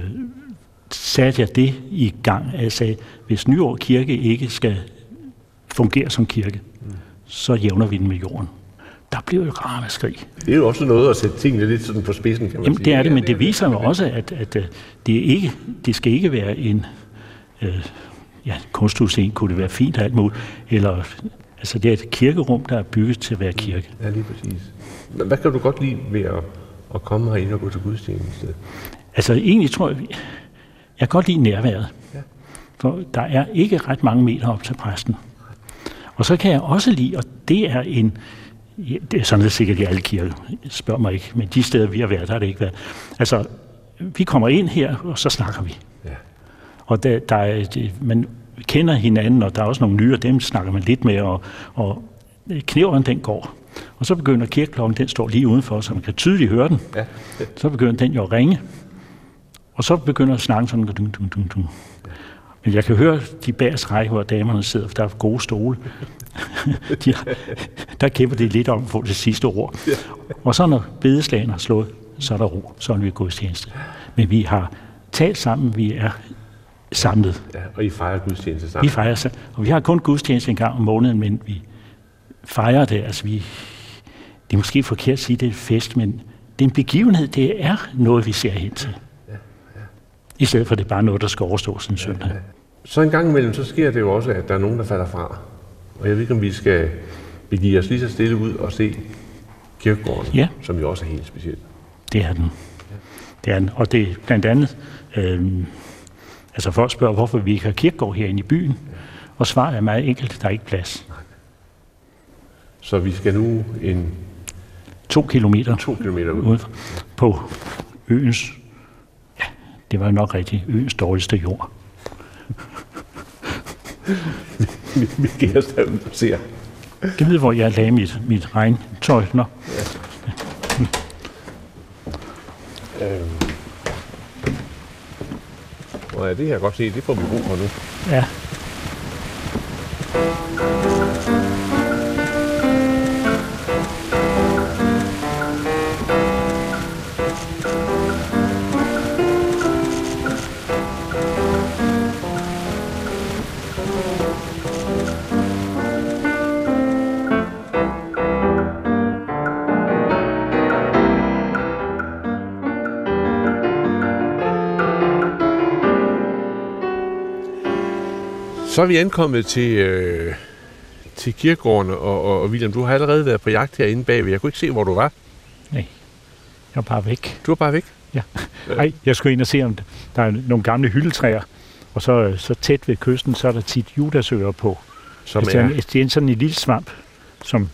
S2: satte jeg det i gang, at jeg sagde, hvis Nyår Kirke ikke skal fungere som kirke, så jævner vi den med jorden. Der blev et ramaskrig.
S1: Det er jo også noget at sætte tingene lidt sådan på spidsen, kan man
S2: Jamen,
S1: sige.
S2: det er det, men det viser jo også, at, at øh, det, ikke, det skal ikke være en øh, ja, kunsthusen, kunne det være fint og alt muligt, eller altså det er et kirkerum, der er bygget til at være kirke.
S1: Ja, lige præcis. Men Hvad kan du godt lide ved at, at komme herind og gå til gudstjeneste?
S2: Altså egentlig tror jeg, jeg kan godt lide nærværet.
S1: Ja.
S2: For der er ikke ret mange meter op til præsten. Og så kan jeg også lide, og det er en, det er sådan er sikkert i alle kirker, spørg mig ikke, men de steder vi har været, der har det ikke været. Altså, vi kommer ind her, og så snakker vi.
S1: Ja.
S2: Og der, der er, man kender hinanden, og der er også nogle nye, og dem snakker man lidt med, og, og knæveren den går. Og så begynder kirkeklokken, den står lige udenfor, så man kan tydeligt høre den.
S1: Ja.
S2: Så begynder den jo at ringe. Og så begynder snakken sådan, dung, dung, dung, dung. Men jeg kan høre de bagerste række, hvor damerne sidder, for der er gode stole. <laughs> de har, der kæmper det lidt om at få det sidste ord. Og så når bedeslagen har slået, så er der ro, så er vi i gudstjeneste. Men vi har talt sammen, vi er samlet.
S1: ja. Og I fejrer gudstjeneste
S2: Vi
S1: sammen?
S2: fejrer sig, og vi har kun gudstjeneste en gang om måneden, men vi fejrer det. Altså vi, det er måske forkert at sige, at det er et fest, men det er en begivenhed, det er noget, vi ser hen til. I stedet for, at det er bare noget, der skal overstås en søndag.
S1: Så en gang imellem, så sker det jo også, at der er nogen, der falder fra. Og jeg ved ikke, om vi skal begive os lige så stille ud og se kirkegården,
S2: Ja.
S1: som jo også er helt speciel.
S2: Det er den. Det er den. Og det er blandt andet, øh, altså folk spørger, hvorfor vi ikke har kirkegård herinde i byen. Og svaret er meget enkelt, der er ikke plads.
S1: Så vi skal nu en
S2: To kilometer
S1: to kilometer ud.
S2: ude på øens, ja, det var nok rigtigt, øens dårligste jord.
S1: Derud og ser.
S2: Jeg ved, hvor jeg lagde mit, mit regntøj. Nå,
S1: Øhm. Og ja, det jeg godt se, det får vi brug for nu.
S2: ja.
S1: Så er vi ankommet til, øh, til kirkegården, og, og, og William, du har allerede været på jagt herinde bagved. Jeg kunne ikke se, hvor du var.
S2: Nej, jeg var bare væk.
S1: Du var bare væk.
S2: Nej, jeg skulle ind og se, om der er nogle gamle hyldetræer. Og så, så tæt ved kysten, så er der tit judasøer på.
S1: Som
S2: Altså,
S1: er,
S2: det er en sådan en lille svamp, som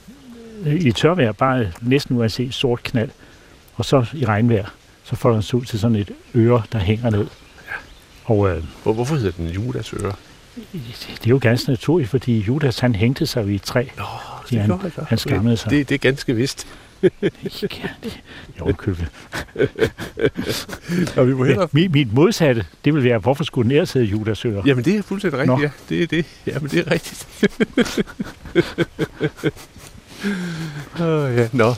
S2: øh, i tørvejr bare næsten uanset sort knald. Og så i regnvejr, så får den sig ud til sådan et øre, der hænger ned. Og øh,
S1: hvor, hvorfor hedder den Judas øre?
S2: Det er jo ganske naturligt, fordi Judas han hængte sig jo i et træ.
S1: Nå,
S2: Ja, han- han skammede sig.
S1: Det, det er ganske vist.
S2: Jo, købe. <laughs>
S1: Vi må hellere...
S2: Mit, mit modsatte, det vil være, hvorfor skulle den sidde Judas ører?
S1: Jamen, det er fuldstændig rigtigt,
S2: Nå.
S1: ja. Det er det. Jamen, det er rigtigt. <laughs> oh, ja, nå.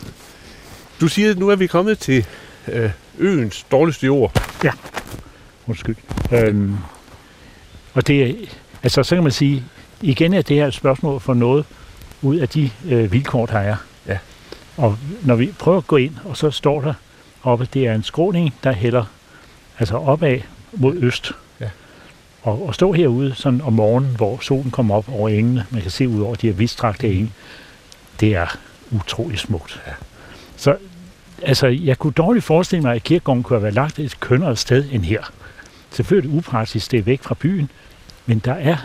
S1: Du siger, at nu er vi kommet til øh, øens dårligste jord.
S2: Undskyld. Øhm, og det altså så kan man sige, igen er det her et spørgsmål for noget ud af de øh, vilkår, der er.
S1: Ja.
S2: Og når vi prøver at gå ind, og så står der oppe, det er en skråning, der hælder altså opad mod øst.
S1: Ja.
S2: Og, og stå herude sådan om morgenen, hvor solen kommer op over engene, man kan se ud over de her vidstrakte enge, det er utrolig smukt.
S1: Ja.
S2: Så altså, jeg kunne dårligt forestille mig, at kirkegården kunne have været lagt et kønnere sted end her. Selvfølgelig er det upraktisk, det er væk fra byen, men der er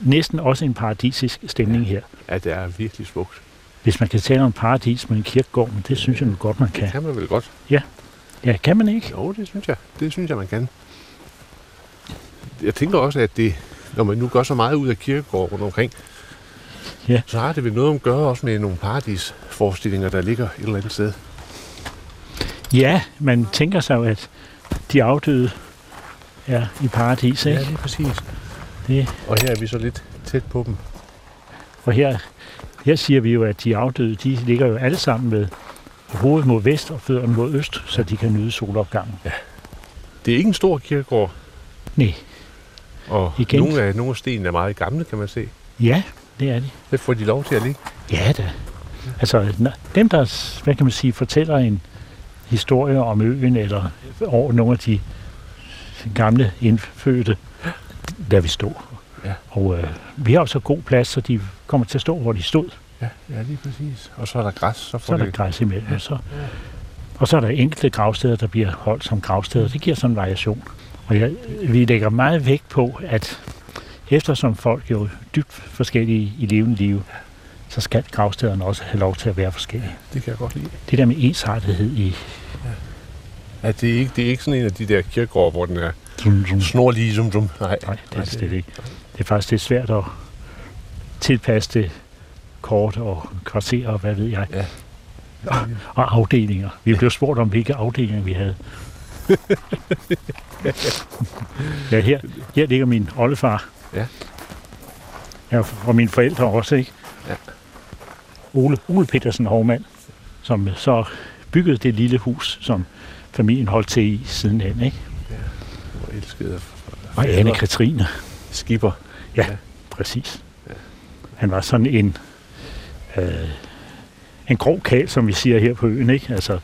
S2: næsten også en paradisisk stemning her.
S1: Ja, det er virkelig smukt.
S2: Hvis man kan tale om paradis med en kirkegård, men det synes jeg nu godt, man
S1: Det
S2: kan.
S1: kan man vel godt.
S2: Ja, kan man ikke?
S1: Jo, det synes jeg. Det synes jeg, man kan. Jeg tænker også, at det, når man nu gør så meget ud af kirkegård rundt omkring,
S2: Ja.
S1: så har det vel noget at gøre også med nogle paradisforestillinger, der ligger et eller andet sted.
S2: Ja, man tænker sig jo, at de afdøde er i paradis, ikke?
S1: Ja, det er præcis.
S2: Det,
S1: Og her er vi så lidt tæt på dem.
S2: og her, her siger vi jo, at de afdøde, de ligger jo alle sammen med hovedet mod vest og fødderne mod øst, så de kan nyde solopgangen.
S1: Det er ikke en stor kirkegård,
S2: Nej,
S1: og
S2: Igen.
S1: nogle af, nogle af stenene er meget gamle, kan man se.
S2: ja, det er de.
S1: Det får de lov til at ligge.
S2: Ja da. Altså, dem der, hvad kan man sige, fortæller en historie om øen, eller over nogle af de gamle indfødte, der vi stå.
S1: Ja.
S2: Og øh, vi har også god plads, så de kommer til at stå, hvor de stod.
S1: Ja, ja lige præcis. Og så er der græs, så får
S2: Så er der
S1: det...
S2: græs imellem. Og så, og så er der enkelte gravsteder, der bliver holdt som gravsteder. Det giver sådan en variation. Og jeg, vi lægger meget vægt på, at eftersom folk jo er dybt forskellige i levende liv, så skal gravstederne også have lov til at være forskellige.
S1: Det kan jeg godt lide.
S2: Det der med ensartethed i
S1: Ja, det, er ikke, det er ikke sådan en af de der kirkegårde, hvor den er
S2: Zum, zum.
S1: snorlige som dum. Nej,
S2: Nej, det er det ikke. Det er faktisk er svært at tilpasse det kort og kvarter og hvad ved jeg.
S1: Ja.
S2: Og afdelinger. Vi blev spurgt om, hvilke afdelinger vi havde. <laughs> ja, her, her ligger min oldefar.
S1: Ja.
S2: ja. Og mine forældre også, ikke?
S1: Ja.
S2: Ole, Ole Petersen Hovmand, som så byggede det lille hus, som familien holdt til i sidenhen, ikke?
S1: Hvor elskede
S2: Og Anne Katrine.
S1: Skipper.
S2: Præcis. Han var sådan en, øh, en grov kal, som vi siger her på øen. Ikke? Altså,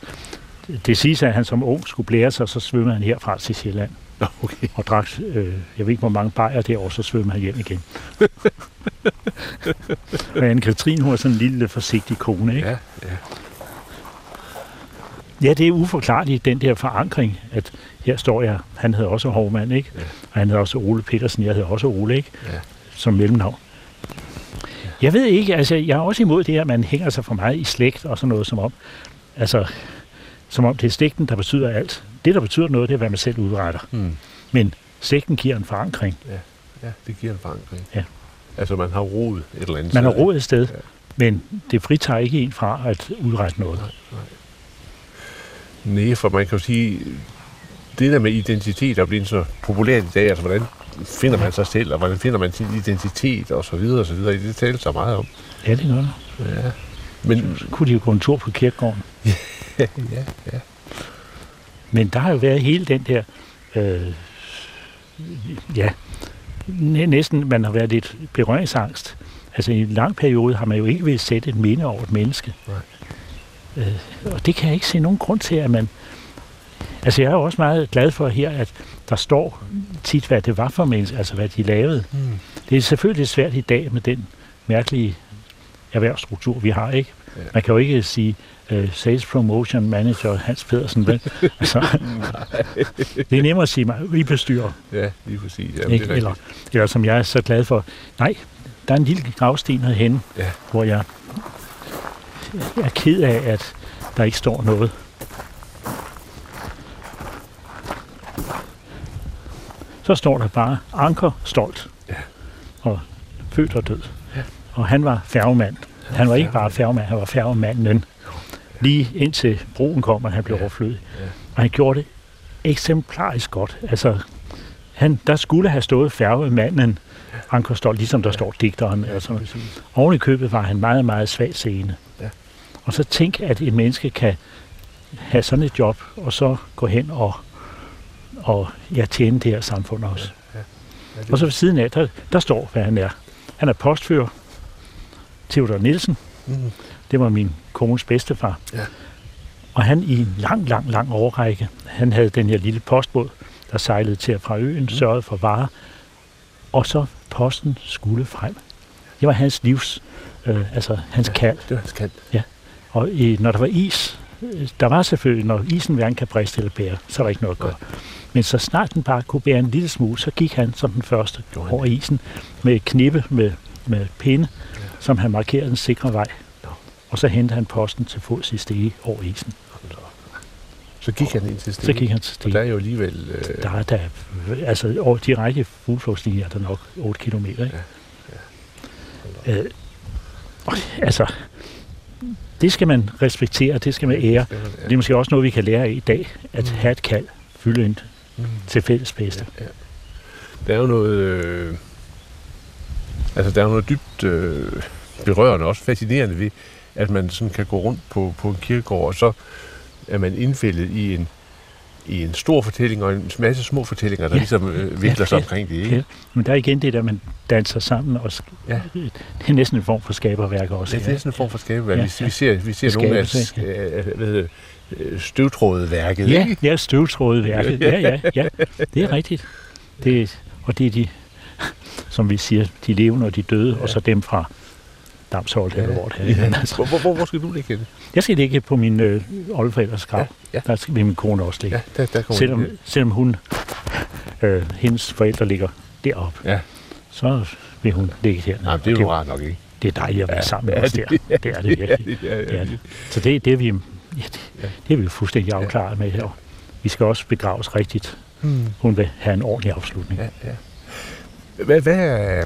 S2: det siges, at han som ung skulle blære sig, så svømmede han herfra til Sjælland
S1: okay.
S2: og drak, øh, jeg ved ikke, hvor mange bajer derovre, så svømmede han hjem igen. <laughs> og anne Katrine, hun var sådan en lille forsigtig kone. Ikke?
S1: Ja, ja.
S2: Ja, det er uforklarligt, den der forankring, at her står jeg, han hedder også Hovmand, ikke?
S1: Ja.
S2: Og han hedder også Ole Petersen, jeg hedder også Ole, ikke?
S1: Ja.
S2: Som mellemnavn. Jeg ved ikke, altså jeg er også imod det, at man hænger sig for meget i slægt og sådan noget, som om, altså, som om det er slægten, der betyder alt. Det, der betyder noget, det er, hvad man selv udretter.
S1: Hmm.
S2: Men slægten giver en forankring.
S1: ja, det giver en forankring.
S2: Ja.
S1: Altså, man har rod et eller andet
S2: Man har råd et sted,
S1: Ja.
S2: men det fritager ikke en fra at udrette noget.
S1: Nej, for man kan jo sige, det der med identitet er blevet så populært i dag, altså hvordan finder man sig selv, og hvordan finder man sin identitet, og så videre, og så videre. Det taler så meget om.
S2: Ja, det gør det.
S1: Ja. Men,
S2: Så kunne de jo gå en tur på kirkegården. <laughs>
S1: ja, ja.
S2: Men der har jo været hele den der, øh, ja, næ- næsten, man har været lidt berøringsangst. Altså i en lang periode har man jo ikke vil sætte et minde over et menneske.
S1: Nej.
S2: Øh, og det kan jeg ikke se nogen grund til, at man... Altså jeg er jo også meget glad for her, at der står tit, hvad det var for mennesker, altså hvad de lavede.
S1: Hmm.
S2: Det er selvfølgelig svært i dag med den mærkelige erhvervsstruktur, vi har, ikke?
S1: Ja.
S2: Man kan jo ikke sige uh, Sales Promotion Manager Hans Pedersen, vel? <laughs> altså, det er nemmere at sige, vi bestyrer,
S1: Ja, lige præcis. Jamen,
S2: ikke?
S1: det er
S2: Eller, eller som jeg er så glad for. Nej, der er en lille gravsten herhenne,
S1: Ja.
S2: hvor jeg er ked af, at der ikke står noget. Så står der bare Anker Stolt.
S1: Ja.
S2: og født og død. Og han var færgemand. Han var ikke bare færgemand, han var færgemanden. Lige indtil broen kom, og han blev overflødig. Og han gjorde det eksemplarisk godt. Altså, han, der skulle have stået færgemanden, Ankerstol, ligesom der står digteren. Altså. Oven i købet var han meget, meget svag scene.
S1: Ja.
S2: Og så tænk, at et menneske kan have sådan et job, og så gå hen og, og ja, tjene det her samfund også.
S1: Ja,
S2: Og så ved siden af, der, der står, hvad han er. Han er postfører. Theodor Nielsen.
S1: Mm.
S2: Det var min kones bedstefar.
S1: Ja.
S2: Og han i en lang, lang, lang overrække, han havde den her lille postbåd, der sejlede til og fra øen, sørgede for varer, og så posten skulle frem. Det var hans livs, øh, altså hans kald.
S1: Det var hans kald.
S2: Og i, når der var is, der var selvfølgelig, når isen hverken kan briste eller bære, så var der ikke noget gøre. Men så snart den bare kunne bære en lille smule, så gik han som den første over isen med et knippe med, med pinde, som han markerede en sikre vej. Og så hentede han posten til fods i stege over isen.
S1: Så gik han ind til Stege.
S2: Så gik han til
S1: Og
S2: stege.
S1: der er jo alligevel... Øh,
S2: Der er der, altså over direkte fugleflugtslinjer er der nok 8 km. Ikke? Ja, ja. Øh, og, altså, det skal man respektere, det skal man ære.
S1: det ja.
S2: Er måske også noget, vi kan lære af i dag, at have et kald, fylde ind
S1: Mm.
S2: til fælles bedste.
S1: Der er jo noget... Øh, altså, der er noget dybt øh, berørende, også fascinerende ved, at man sådan kan gå rundt på, på en kirkegård, og så er man indfældet i en, i en stor fortælling og en masse små fortællinger, der
S2: Ja.
S1: ligesom øh, vikler sig
S2: Ja.
S1: omkring det. Ikke?
S2: Ja. Men der er igen det der, man danser sammen, og
S1: Ja.
S2: det er næsten en form for skaberværk også.
S1: Det er sådan en form for skabeværk.
S2: Ja,
S1: Ja,
S2: ja.
S1: Vi ser, vi ser nogle af
S2: Skabelse,
S1: øh, det, øh, støvtrådeværket.
S2: Ja,
S1: ikke?
S2: ja støvtrådeværket. Ja, ja, ja. Det er rigtigt. Det, og det er de, som vi siger, de levende og de døde, ja. og så dem fra Damsholt eller hvor det er.
S1: Ja.
S2: Altså,
S1: hvor, hvor, hvor skal du ligge henne?
S2: Jeg skal ligge på min øh, oldeforældres grav.
S1: Ja, ja.
S2: Der skal min kone også ligge.
S1: Ja, der, der kommer
S2: selvom, selvom hun, øh, hendes forældre ligger deroppe,
S1: Ja.
S2: så vil hun ligge her.
S1: Nej, det er jo rart nok, ikke?
S2: det er dejligt at være
S1: Ja,
S2: sammen med
S1: ja,
S2: os der.
S1: det-
S2: Det er det <laughs> virkelig.
S1: Ja, ja,
S2: Det er
S1: ja.
S2: det. Så det, det, er vi, ja, det,
S1: Ja.
S2: det er vi fuldstændig afklaret med her. Vi skal også begraves rigtigt.
S1: Hmm.
S2: Hun vil have en ordentlig afslutning.
S1: Ja, ja. Hvad, hvad er...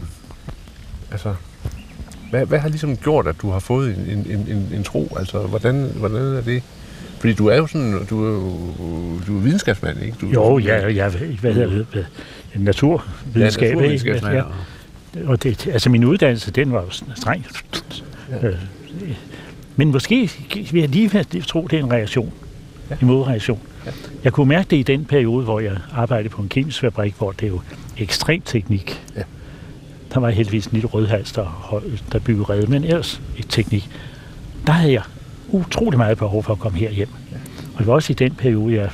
S1: Altså... Hvad, hvad har ligesom gjort, at du har fået en, en, en, en, tro? Altså, hvordan, hvordan er det? Fordi du er jo sådan, du er jo du er videnskabsmand, ikke? Du,
S2: Jo, ja, ja, hvad hedder det? Naturvidenskab,
S1: ja, naturvidenskabsmand.
S2: Ja, og det, altså min uddannelse, den var jo streng.
S1: Ja.
S2: Øh, Men måske vil jeg lige tro, det er en reaktion.
S1: Ja.
S2: En modreaktion.
S1: Ja.
S2: Jeg kunne mærke det i den periode, hvor jeg arbejdede på en kemisk fabrik, hvor det er jo ekstrem teknik.
S1: Ja.
S2: Der var heldigvis en lille rødhals, der, der byggede redde, men ellers ikke teknik. Der havde jeg utrolig meget behov for at komme herhjem. Og det var også i den periode, jeg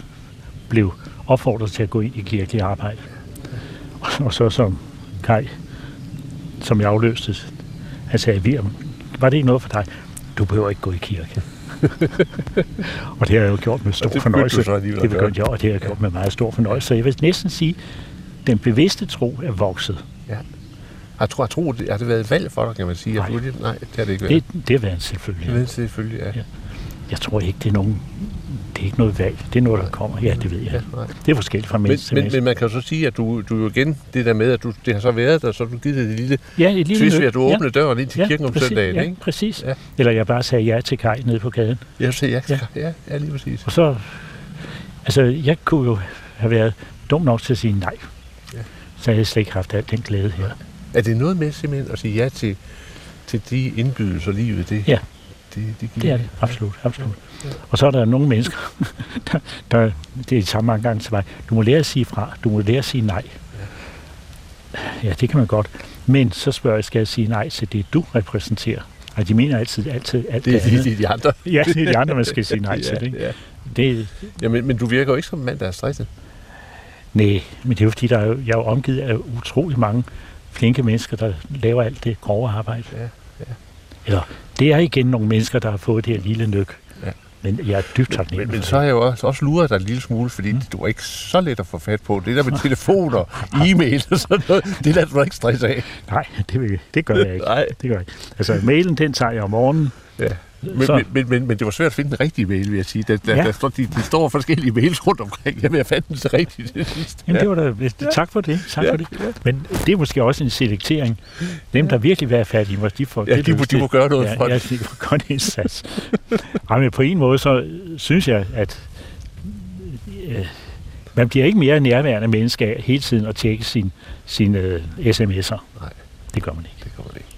S2: blev opfordret til at gå ind i kirkelig arbejde. Og så som Kai, som jeg afløste, han sagde, Virm, var det ikke noget for dig? Du behøver ikke gå i kirke. <laughs> og det har jeg jo gjort med stor
S1: Og det
S2: fornøjelse.
S1: så
S2: det begyndte jeg, og det har jeg gjort med meget stor fornøjelse. Så jeg vil næsten sige, den bevidste tro er vokset.
S1: Har, tro, har, tro, det, har det været et valg for dig, kan man sige?
S2: Nej.
S1: Det- nej, det har det ikke været.
S2: Det, det har været en selvfølgelig.
S1: Det er selvfølgelig, ja.
S2: Ja. Jeg tror ikke, det er nogen... Det er ikke noget valg. Det er noget, der kommer. Ja, det ved jeg.
S1: ja nej.
S2: Det er forskelligt fra
S1: Men,
S2: menneske til
S1: men,
S2: menneske.
S1: men man kan jo så sige, at du, du jo igen, det der med, at du, det har så været der, så har du givet det et lille
S2: Ja, et lille
S1: twist ved, at du åbnede døren ind til kirken om
S2: præcis,
S1: søndagen,
S2: ja,
S1: ikke?
S2: præcis.
S1: Ja.
S2: Eller jeg bare sagde ja til Kai nede på gaden.
S1: Jeg siger, ja,
S2: Ja.
S1: ja. ja, ja, lige præcis.
S2: Og så... Altså, jeg kunne jo have været dum nok til at sige nej.
S1: Ja.
S2: Så havde jeg slet ikke haft al den glæde her.
S1: Er det noget med simpelthen at sige ja til, til de indbydelser, livet det,
S2: Ja.
S1: det, det giver?
S2: Det er det. Absolut. absolut. Og så er der nogle mennesker, <laughs> der, der det er samme mange gange til mig. Du må lære at sige fra. Du må lære at sige nej. Ja, det kan man godt. Men så spørger jeg, skal jeg sige nej til det, du repræsenterer? Og de mener altid, altid alt det,
S1: Det er
S2: andet.
S1: de, de, de andre. <laughs>
S2: Ja, det er de andre, man skal sige nej til.
S1: ja,
S2: Ikke?
S1: ja.
S2: Det,
S1: ja men, men du virker jo ikke som en mand, der er stresset.
S2: nej, men det er jo fordi, der er, jo- jeg er jo omgivet af utrolig mange flinke mennesker, der laver alt det grove arbejde.
S1: Ja, ja.
S2: Eller, det er igen nogle mennesker, der har fået det her lille nyk.
S1: Ja.
S2: Men jeg er dybt taknemmelig
S1: Men, men så har jeg jo også, også luret dig en lille smule, fordi mm. du er ikke så let at få fat på. Det der med <laughs> telefoner, e-mail og sådan noget, det lader du ikke stresse af.
S2: Nej, det, vil, det gør jeg ikke.
S1: Nej.
S2: Det gør jeg ikke. Altså, mailen, den tager jeg om morgenen.
S1: Ja. Men,
S2: Så-
S1: men, men, men, men det var svært at finde den rigtige mail, vil jeg sige. Der, der,
S2: Ja.
S1: der, står, de, de står forskellige mails rundt omkring. Jeg fandt den så rigtigt til sidst.
S2: Jamen, det var da, tak for det. Tak
S1: Ja,
S2: for det. Men det er måske også en selektering. Dem, der virkelig vil have fat i mig, de får
S1: Ja,
S2: det
S1: de må- de må gøre noget
S2: ja,
S1: for
S2: ja,
S1: det.
S2: de må gøre en indsats. Ej, men på en måde, så synes jeg, at øh, man bliver ikke mere nærværende menneske af hele tiden at tjekke sin, sine øh, sms'er.
S1: Nej.
S2: Det gør man ikke.
S1: Det kommer det ikke.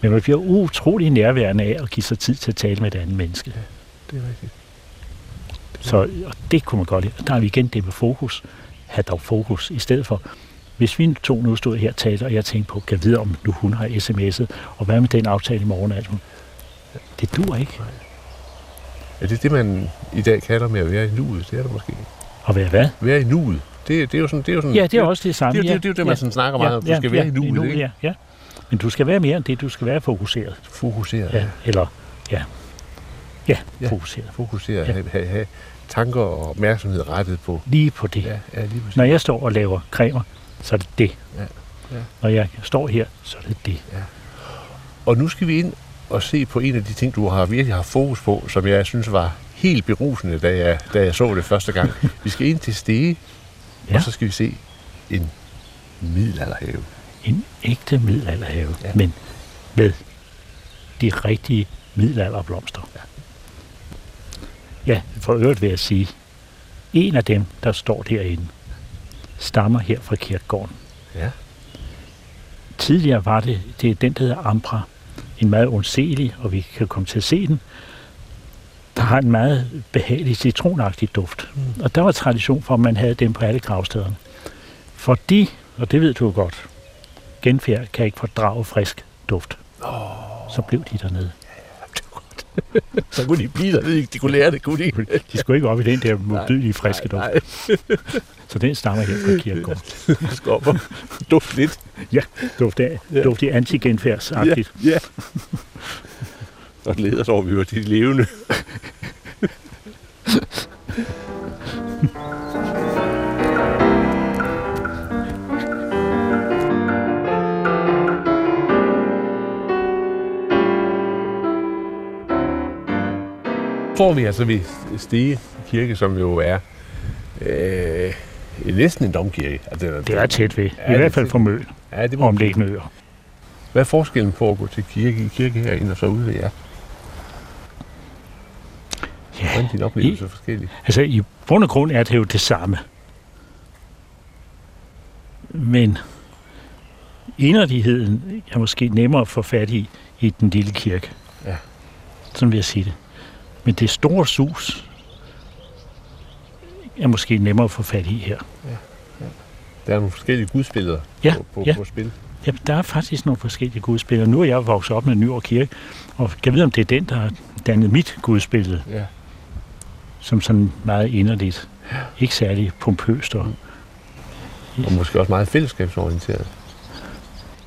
S2: Men man bliver utrolig nærværende af at give sig tid til at tale med et andet menneske.
S1: Det er rigtigt.
S2: Så og det kunne man godt lide. Der er vi igen det med fokus. Ha' dog fokus i stedet for. Hvis vi to nu stod her og talte, og jeg tænkte på, kan vide, om nu hun har sms'et, og hvad med den aftale i morgen? Altså, det dur ikke
S1: Er det det, man i dag kalder med at være i nuet? Det er det måske.
S2: at være hvad?
S1: Være i nuet. Det, det er jo sådan... Det er jo sådan
S2: Ja, det er også det samme.
S1: Det, er jo-
S2: ja.
S1: det, det, er jo det, man
S2: ja.
S1: sådan snakker meget om. Du skal være i nuet,
S2: nuet,
S1: ikke?
S2: ja, ja. Men du skal være mere end det. Du skal være fokuseret.
S1: Fokusere.
S2: Ja, eller, ja. Ja,
S1: Ja.
S2: fokuseret.
S1: Fokusere.
S2: Ja.
S1: Ja. Have, have, have tanker og opmærksomhed rettet på...
S2: Lige på det.
S1: Ja, ja lige præcis.
S2: Når jeg står og laver cremer, så er det det.
S1: Ja, ja.
S2: Når jeg står her, så er det det.
S1: Og nu skal vi ind og se på en af de ting, du har virkelig har fokus på, som jeg synes var helt berusende, da jeg, da jeg så det første gang. <laughs> Vi skal ind til Stege, ja.
S2: Ja.
S1: og så skal vi se en middelalderhave.
S2: Ægte middelalderhave,
S1: Ja.
S2: men med de rigtige middelalderblomster.
S1: Ja.
S2: Ja, for øvrigt vil jeg sige, en af dem, der står derinde, stammer her fra kirkegården.
S1: Ja.
S2: Tidligere var det, det er den, der hedder Ambra, en meget ondselig, og vi kan komme til at se den, der har en meget behagelig citronagtig duft. Mm. Og der var tradition for, at man havde dem på alle gravstederne. Fordi, og det ved du godt, genfærd kan ikke fordrage frisk duft. Oh. Så blev de dernede.
S1: Så kunne de blive ikke? De kunne lære det, kunne de?
S2: De skulle ikke op i den der modbydelige friske duft.
S1: Nej,
S2: Så den stammer her fra kirkegården. <laughs>
S1: nej. skal op og dufte lidt.
S2: Ja, duft af,
S1: Ja.
S2: duft i antigenfærdsagtigt.
S1: Ja, ja. Og leder så over, vi var de levende. Står vi altså ved Stege Kirke, som jo er øh, næsten en domkirke. Altså,
S2: Det er tæt ved.
S1: Ja,
S2: I
S1: det er
S2: hvert fald for Møn
S1: Ja, det må
S2: omliggende øer.
S1: Hvad er forskellen på at gå til kirke i kirke herinde og så ude ved jer? Hvordan
S2: Ja,
S1: er din oplevelse forskellig?
S2: altså i bund og grund er det jo det samme. Men inderligheden er måske nemmere at få fat i i den lille kirke.
S1: Ja.
S2: Sådan vil jeg sige det. Men det store sus er måske nemmere at få fat i her.
S1: Der er nogle forskellige gudsbilleder
S2: Ja,
S1: på, på,
S2: ja.
S1: på spil.
S2: Ja, der er faktisk nogle forskellige gudsbilleder. Nu er jeg vokset op med Nyår Kirke, og kan vide, om det er den, der har dannet mit gudsbillede,
S1: Ja.
S2: som sådan meget inderligt. Ikke særlig pompøst. Og,
S1: Og måske også meget fællesskabsorienteret.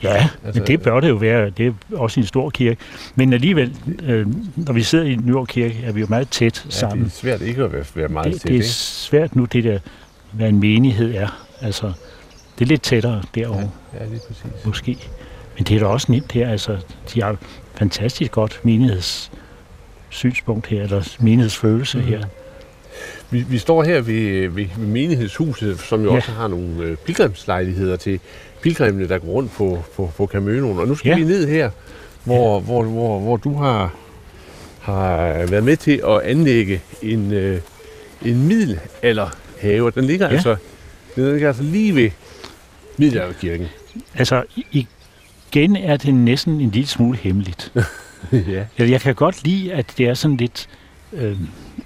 S2: Ja,
S1: Altså,
S2: altså, men det bør det jo være. Det er også en stor kirke. Men alligevel, øh, når vi sidder i Nyår Kirke, er vi jo meget tæt
S1: Ja, det
S2: sammen.
S1: er svært ikke at være, være meget
S2: det,
S1: tæt,
S2: det er
S1: ikke?
S2: svært nu, det der, hvad en menighed er. Altså, det er lidt tættere derovre.
S1: Ja, lige præcis.
S2: måske. Men det er da også nemt her. Altså, de har fantastisk godt menighedssynspunkt her, eller menighedsfølelse
S1: Mhm.
S2: mm. her.
S1: Vi, vi står her ved, ved, menighedshuset, som jo ja. Også har nogle øh, pilgrimslejligheder til pilgrimene, der går rundt på, på, på Camønoen. Og nu skal ja. Vi ned her, hvor, ja. hvor, hvor, hvor du har, har været med til at anlægge en, øh, en middelalderhave. Den ligger, ja. Altså, den ligger altså lige ved middelalderkirken.
S2: Altså, igen er det næsten en lille smule hemmeligt. <laughs>
S1: ja.
S2: Jeg, jeg kan godt lide, at det er sådan lidt øh,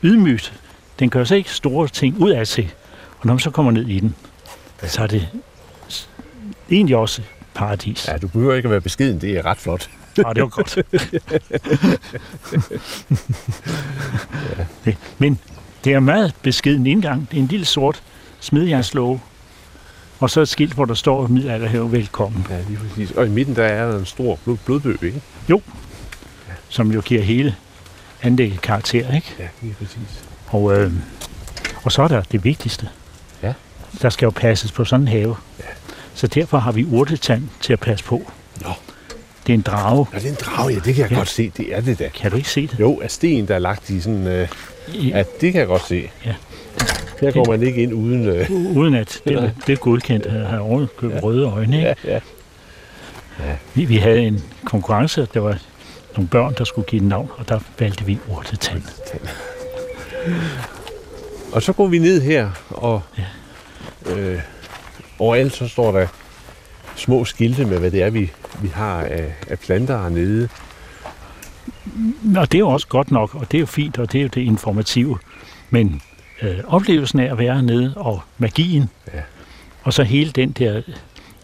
S2: ydmygt. Den gør så ikke store ting ud af sig. Og når man så kommer ned i den, så er det egentlig også paradis.
S1: ja, du behøver ikke at være beskeden, det er ret flot.
S2: Ja, <laughs> det var godt. <laughs> Det- Men det er meget beskeden indgang. Det er en lille sort smedjernslåge. Og så et skilt, hvor der står middelalderhave velkommen,
S1: Ja, lige præcis. Og i midten der er en stor blod, blodbøg, ikke?
S2: som jo giver hele anlægget karakter. Ikke?
S1: Ja, lige præcis.
S2: Og, øh, og så er der det vigtigste.
S1: Ja.
S2: Der skal jo passes på sådan en have.
S1: Ja.
S2: Så derfor har vi urtetand til at passe på.
S1: Nå.
S2: Det er en drage.
S1: Ja, det er en drage, ja, det kan jeg
S2: Ja.
S1: godt se. Det er det da.
S2: Kan du ikke se det?
S1: Jo, af sten, der er lagt i sådan... Øh,
S2: I,
S1: ja, det kan jeg godt se.
S2: Ja.
S1: Her går man ikke ind uden... Øh,
S2: uden at det, er- <laughs> det er godkendt have ovenkøbet ja. røde øjne. Ikke?
S1: ja, ja.
S2: Vi, vi havde en konkurrence, der var nogle børn, der skulle give et navn, og der valgte vi urtetand. <laughs>
S1: Og så går vi ned her, og øh, overalt så står der små skilte med, hvad det er, vi, vi har af, af planter hernede.
S2: Og det er jo også godt nok, og det er jo fint, og det er jo det informative. Men øh, oplevelsen af at være hernede, og magien,
S1: Ja.
S2: og så hele den der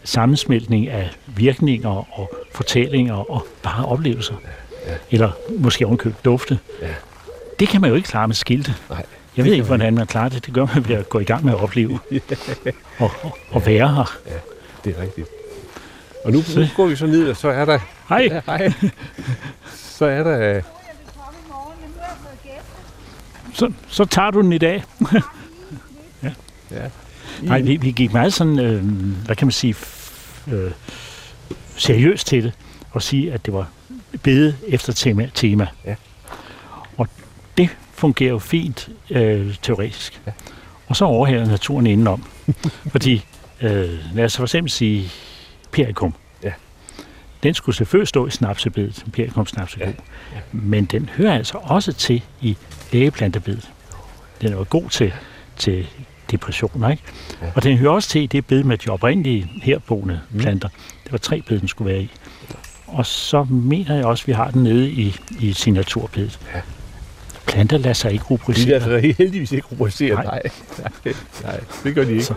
S2: sammensmeltning af virkninger og fortællinger og bare oplevelser, eller måske ovenkøbt dufte,
S1: Ja.
S2: Det kan man jo ikke klare med skilte.
S1: Nej,
S2: Jeg ved ikke, hvordan man klarer det. Det gør man ved at gå i gang med at opleve og, <laughs> og, og være her.
S1: det er rigtigt. Og nu, nu går vi så ned, og så er der...
S2: Hej!
S1: Ja, hej. Så er der...
S2: Så, så tager du den i dag. <laughs>
S1: Ja.
S2: Nej, vi, vi gik meget sådan, øh, hvad kan man sige, øh, seriøst til det, og sige, at det var bede efter tema. tema.
S1: Ja.
S2: Fungerer jo fint øh, teoretisk.
S1: Ja.
S2: Og så overhælder naturen indenom. <laughs> Fordi, øh, lad os for eksempel sige, perikum.
S1: Ja.
S2: Den skulle selvfølgelig stå i snapsebedet, perikum snapsegod.
S1: Ja.
S2: Ja. Men den hører altså også til i lægeplantebedet. Den er jo god til, til depressioner, ikke?
S1: Ja.
S2: Og den hører også til i det bed med de oprindelige herboende
S1: Mm.
S2: planter. Det var tre bed, den skulle være i. Og så mener jeg også, at vi har den nede i, i signaturbedet.
S1: Ja.
S2: Planter lader sig ikke
S1: De er
S2: rubricere.
S1: altså heldigvis ikke rubriceret. Nej.
S2: Nej.
S1: Nej, nej, det gør de ikke.
S2: Så-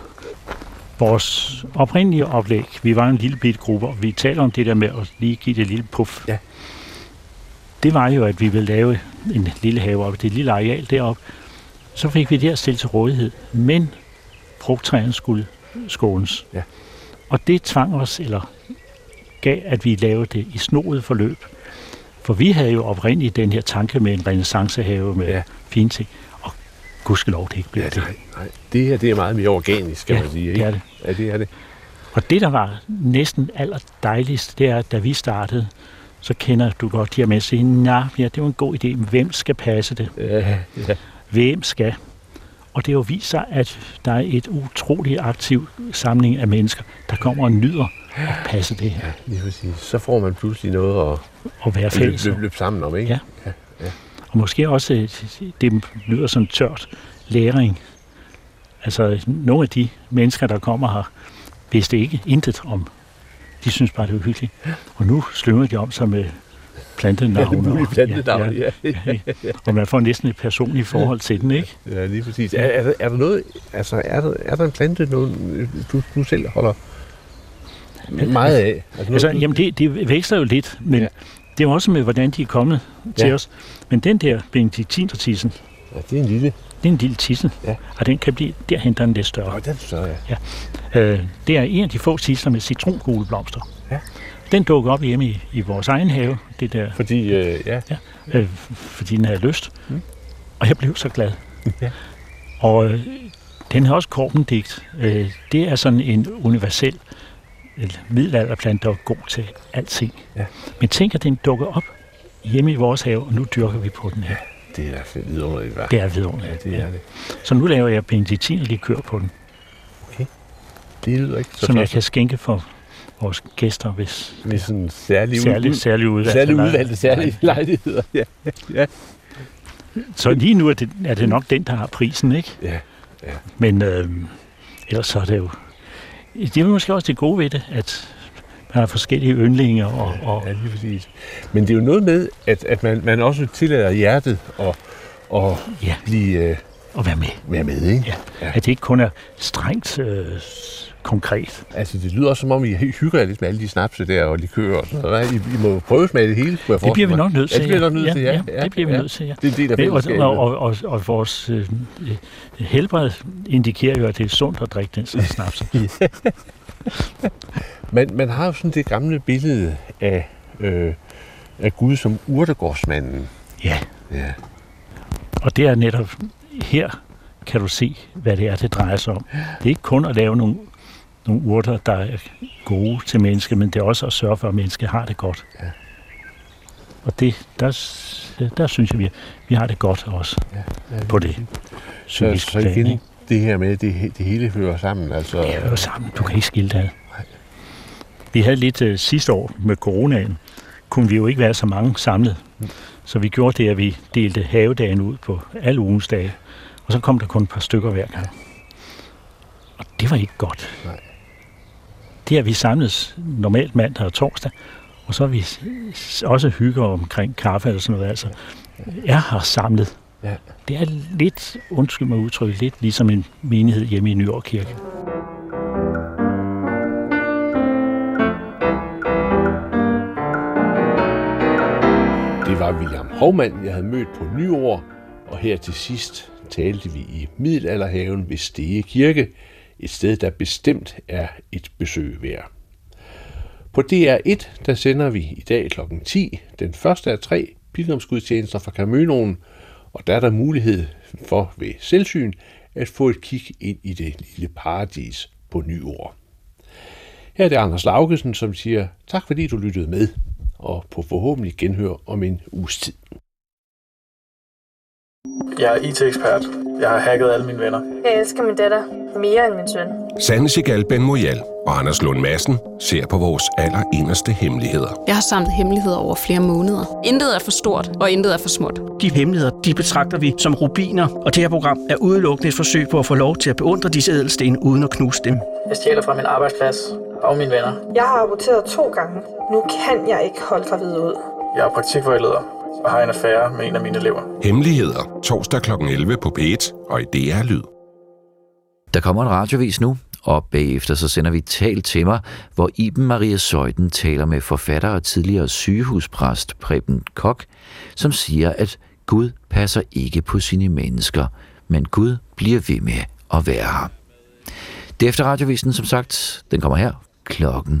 S2: Vores oprindelige oplæg, vi var en lille bitte gruppe, og vi taler om det der med at lige give det et lille puff.
S1: Ja.
S2: Det var jo, at vi ville lave en lille have op, det lille areal deroppe. Så fik vi det her stillet til rådighed, men frugttræerne skulle skånes.
S1: Ja.
S2: Og det tvang os, eller gav, at vi lavede det i snoet forløb. For vi havde jo oprindeligt den her tanke med en renaissancehave med
S1: Ja.
S2: fine ting. Og gudskelov, det ikke blev
S1: Ja,
S2: det.
S1: nej, nej. Det her, det er meget mere organisk, skal
S2: Ja,
S1: man sige.
S2: det
S1: Ikke?
S2: er det.
S1: Ja, det er det.
S2: Og det, der var næsten aller dejligst, det er, at da vi startede, så kender du godt de her med at sige, nej, ja, det var en god idé, men hvem skal passe det?
S1: Ja, ja.
S2: Hvem skal? Og det har jo vist sig, at der er et utroligt aktiv samling af mennesker, der kommer og nyder at passe det her,
S1: ja, lige præcis. Så får man pludselig noget at
S2: og være
S1: løbe,
S2: fælles.
S1: løbe, løbe sammen om, ikke?
S2: Ja. Og måske også, øh, det lyder som tørt, læring. Altså, nogle af de mennesker, der kommer her, vidste ikke intet om. De synes bare, det var hyggeligt. Og nu slynger de om sig med plantenavne.
S1: Alle mulige
S2: og-
S1: plantenavne, ja.
S2: ja, ja. Og man får næsten et personligt forhold til den, ikke?
S1: Ja, lige præcis. Er, er, der, er der noget, altså er der, er der en plante, nogen, du, du selv holder meget af? Altså,
S2: Altså,
S1: noget,
S2: jamen, det, det veksler jo lidt, men
S1: Ja.
S2: ja. det er også med, hvordan de er kommet til
S1: Ja.
S2: os. Men den der benediktinertissen,
S1: ja, det er en lille.
S2: det er en lille tisse,
S1: Ja.
S2: og den kan blive, der er den lidt større.
S1: Nå, den er så, ja.
S2: Øh, det er en af de få tisler med citrongule blomster.
S1: Ja.
S2: Den dukker op hjemme i, i vores egen have, det der,
S1: Fordi, øh, ja,
S2: øh, fordi den havde lyst.
S1: Mm.
S2: Og jeg blev så glad. <laughs>
S1: Ja.
S2: Og øh, den har også korpendigt. Øh, det er sådan en universel middelalderplante, der er god til alting.
S1: Ja.
S2: Men tænk, at den dukker op hjemme i vores have, og nu dyrker vi på den her.
S1: det er fedt vidunderligt, hva'?
S2: Det er vidunderligt.
S1: Ja, det er det.
S2: Så nu laver jeg benediktinerlikør på den,
S1: Det lyder ikke så
S2: som jeg kan skænke for vores gæster, hvis
S1: Med sådan en særlig,
S2: særlig,
S1: ud,
S2: særlig udvalgte
S1: særlig
S2: lej-
S1: udvalgte særlige lejligheder. Ja, ja,
S2: Så lige nu er det, er det nok den, der har prisen, ikke?
S1: ja.
S2: Men øh, ellers så er det jo... Det er måske også det gode ved det, at man har forskellige yndlinger, og, og
S1: ja, lige præcis. Men det er jo noget med, at, at man, man også tillader hjertet at, at
S2: ja,
S1: blive øh,
S2: at være med.
S1: være med, ikke?
S2: Ja.
S1: Ja.
S2: At det ikke kun er strengt øh, konkret.
S1: Altså, det lyder også som om, I hygger jer lidt med alle de snapse der og likører og sådan noget. I, I må prøve smage det hele, kunne jeg
S2: Det bliver vi nok nødt til.
S1: Ja, det bliver nok nødt til, ja.
S2: ja. det bliver vi nødt til, ja.
S1: Det er en del af
S2: og,
S1: fællesskabet.
S2: og, og, og, og vores øh, øh, helbred indikerer jo, at det er sundt at drikke den slags snaps. <laughs>
S1: Man, man har jo sådan det gamle billede af, øh, af Gud som urtegårdsmanden.
S2: Ja,
S1: Ja.
S2: og det er netop her, kan du se, hvad det er, det drejer sig om. Det er ikke kun at lave nogle, nogle urter, der er gode til mennesker, men det er også at sørge for, at mennesket har det godt. Ja. Og det, der, der synes jeg, vi, vi har det godt også ja, ja, på det.
S1: Så, så igen, det her med, det, det hele hører sammen. Altså,
S2: det hører sammen. Du kan ikke skille det Vi havde lidt uh, sidste år med coronaen, kunne vi jo ikke være så mange samlet. Mm. Så vi gjorde det, at vi delte havedagen ud på alle ugens dage. Og så kom der kun et par stykker hver gang. Og det var ikke godt. Nej. Det er vi samles normalt mandag og torsdag, og så har vi også hygger omkring kaffe eller sådan noget. Altså, jeg har samlet. Ja. Det er lidt, undskyld mig udtryk, lidt ligesom en menighed hjemme i Nyår Kirke.
S1: Det var William Hovmand, jeg havde mødt på nyår, og her til sidst talte vi i Middelalderhaven ved Stege Kirke, et sted, der bestemt er et besøg værd. På DR1, der sender vi i dag kl. 10 den første af tre pilgrimsgudstjenester fra Caminoen, og der er der mulighed for ved selvsyn at få et kig ind i det lille paradis på nyår. Her er det Anders Laugesen, som siger tak fordi du lyttede med, og på forhåbentlig genhør om en uges tid.
S3: Jeg er IT-ekspert. Jeg har hacket alle mine venner.
S4: Jeg elsker min datter mere end min søn.
S5: Sanne Sigal Ben Moyal og Anders Lund Madsen ser på vores allerinderste hemmeligheder.
S6: Jeg har samlet hemmeligheder over flere måneder. Intet er for stort, og intet er for småt.
S7: De hemmeligheder, de betragter vi som rubiner, og det her program er udelukkende et forsøg på at få lov til at beundre disse ædelsten uden at knuse dem.
S3: Jeg stjæler fra min arbejdsplads og mine venner.
S4: Jeg har aborteret to gange. Nu kan jeg ikke holde gravid ud.
S3: Jeg er praktikvejleder og har en affære med en af mine elever.
S5: Hemmeligheder. Torsdag kl. 11 på P1 og i DR Lyd.
S8: Der kommer en radiovis nu, og bagefter så sender vi Tal til mig, hvor Iben Maria Søjden taler med forfatter og tidligere sygehuspræst Preben Kok, som siger, at Gud passer ikke på sine mennesker, men Gud bliver ved med at være her. Det er efter radiovisen, som sagt. Den kommer her klokken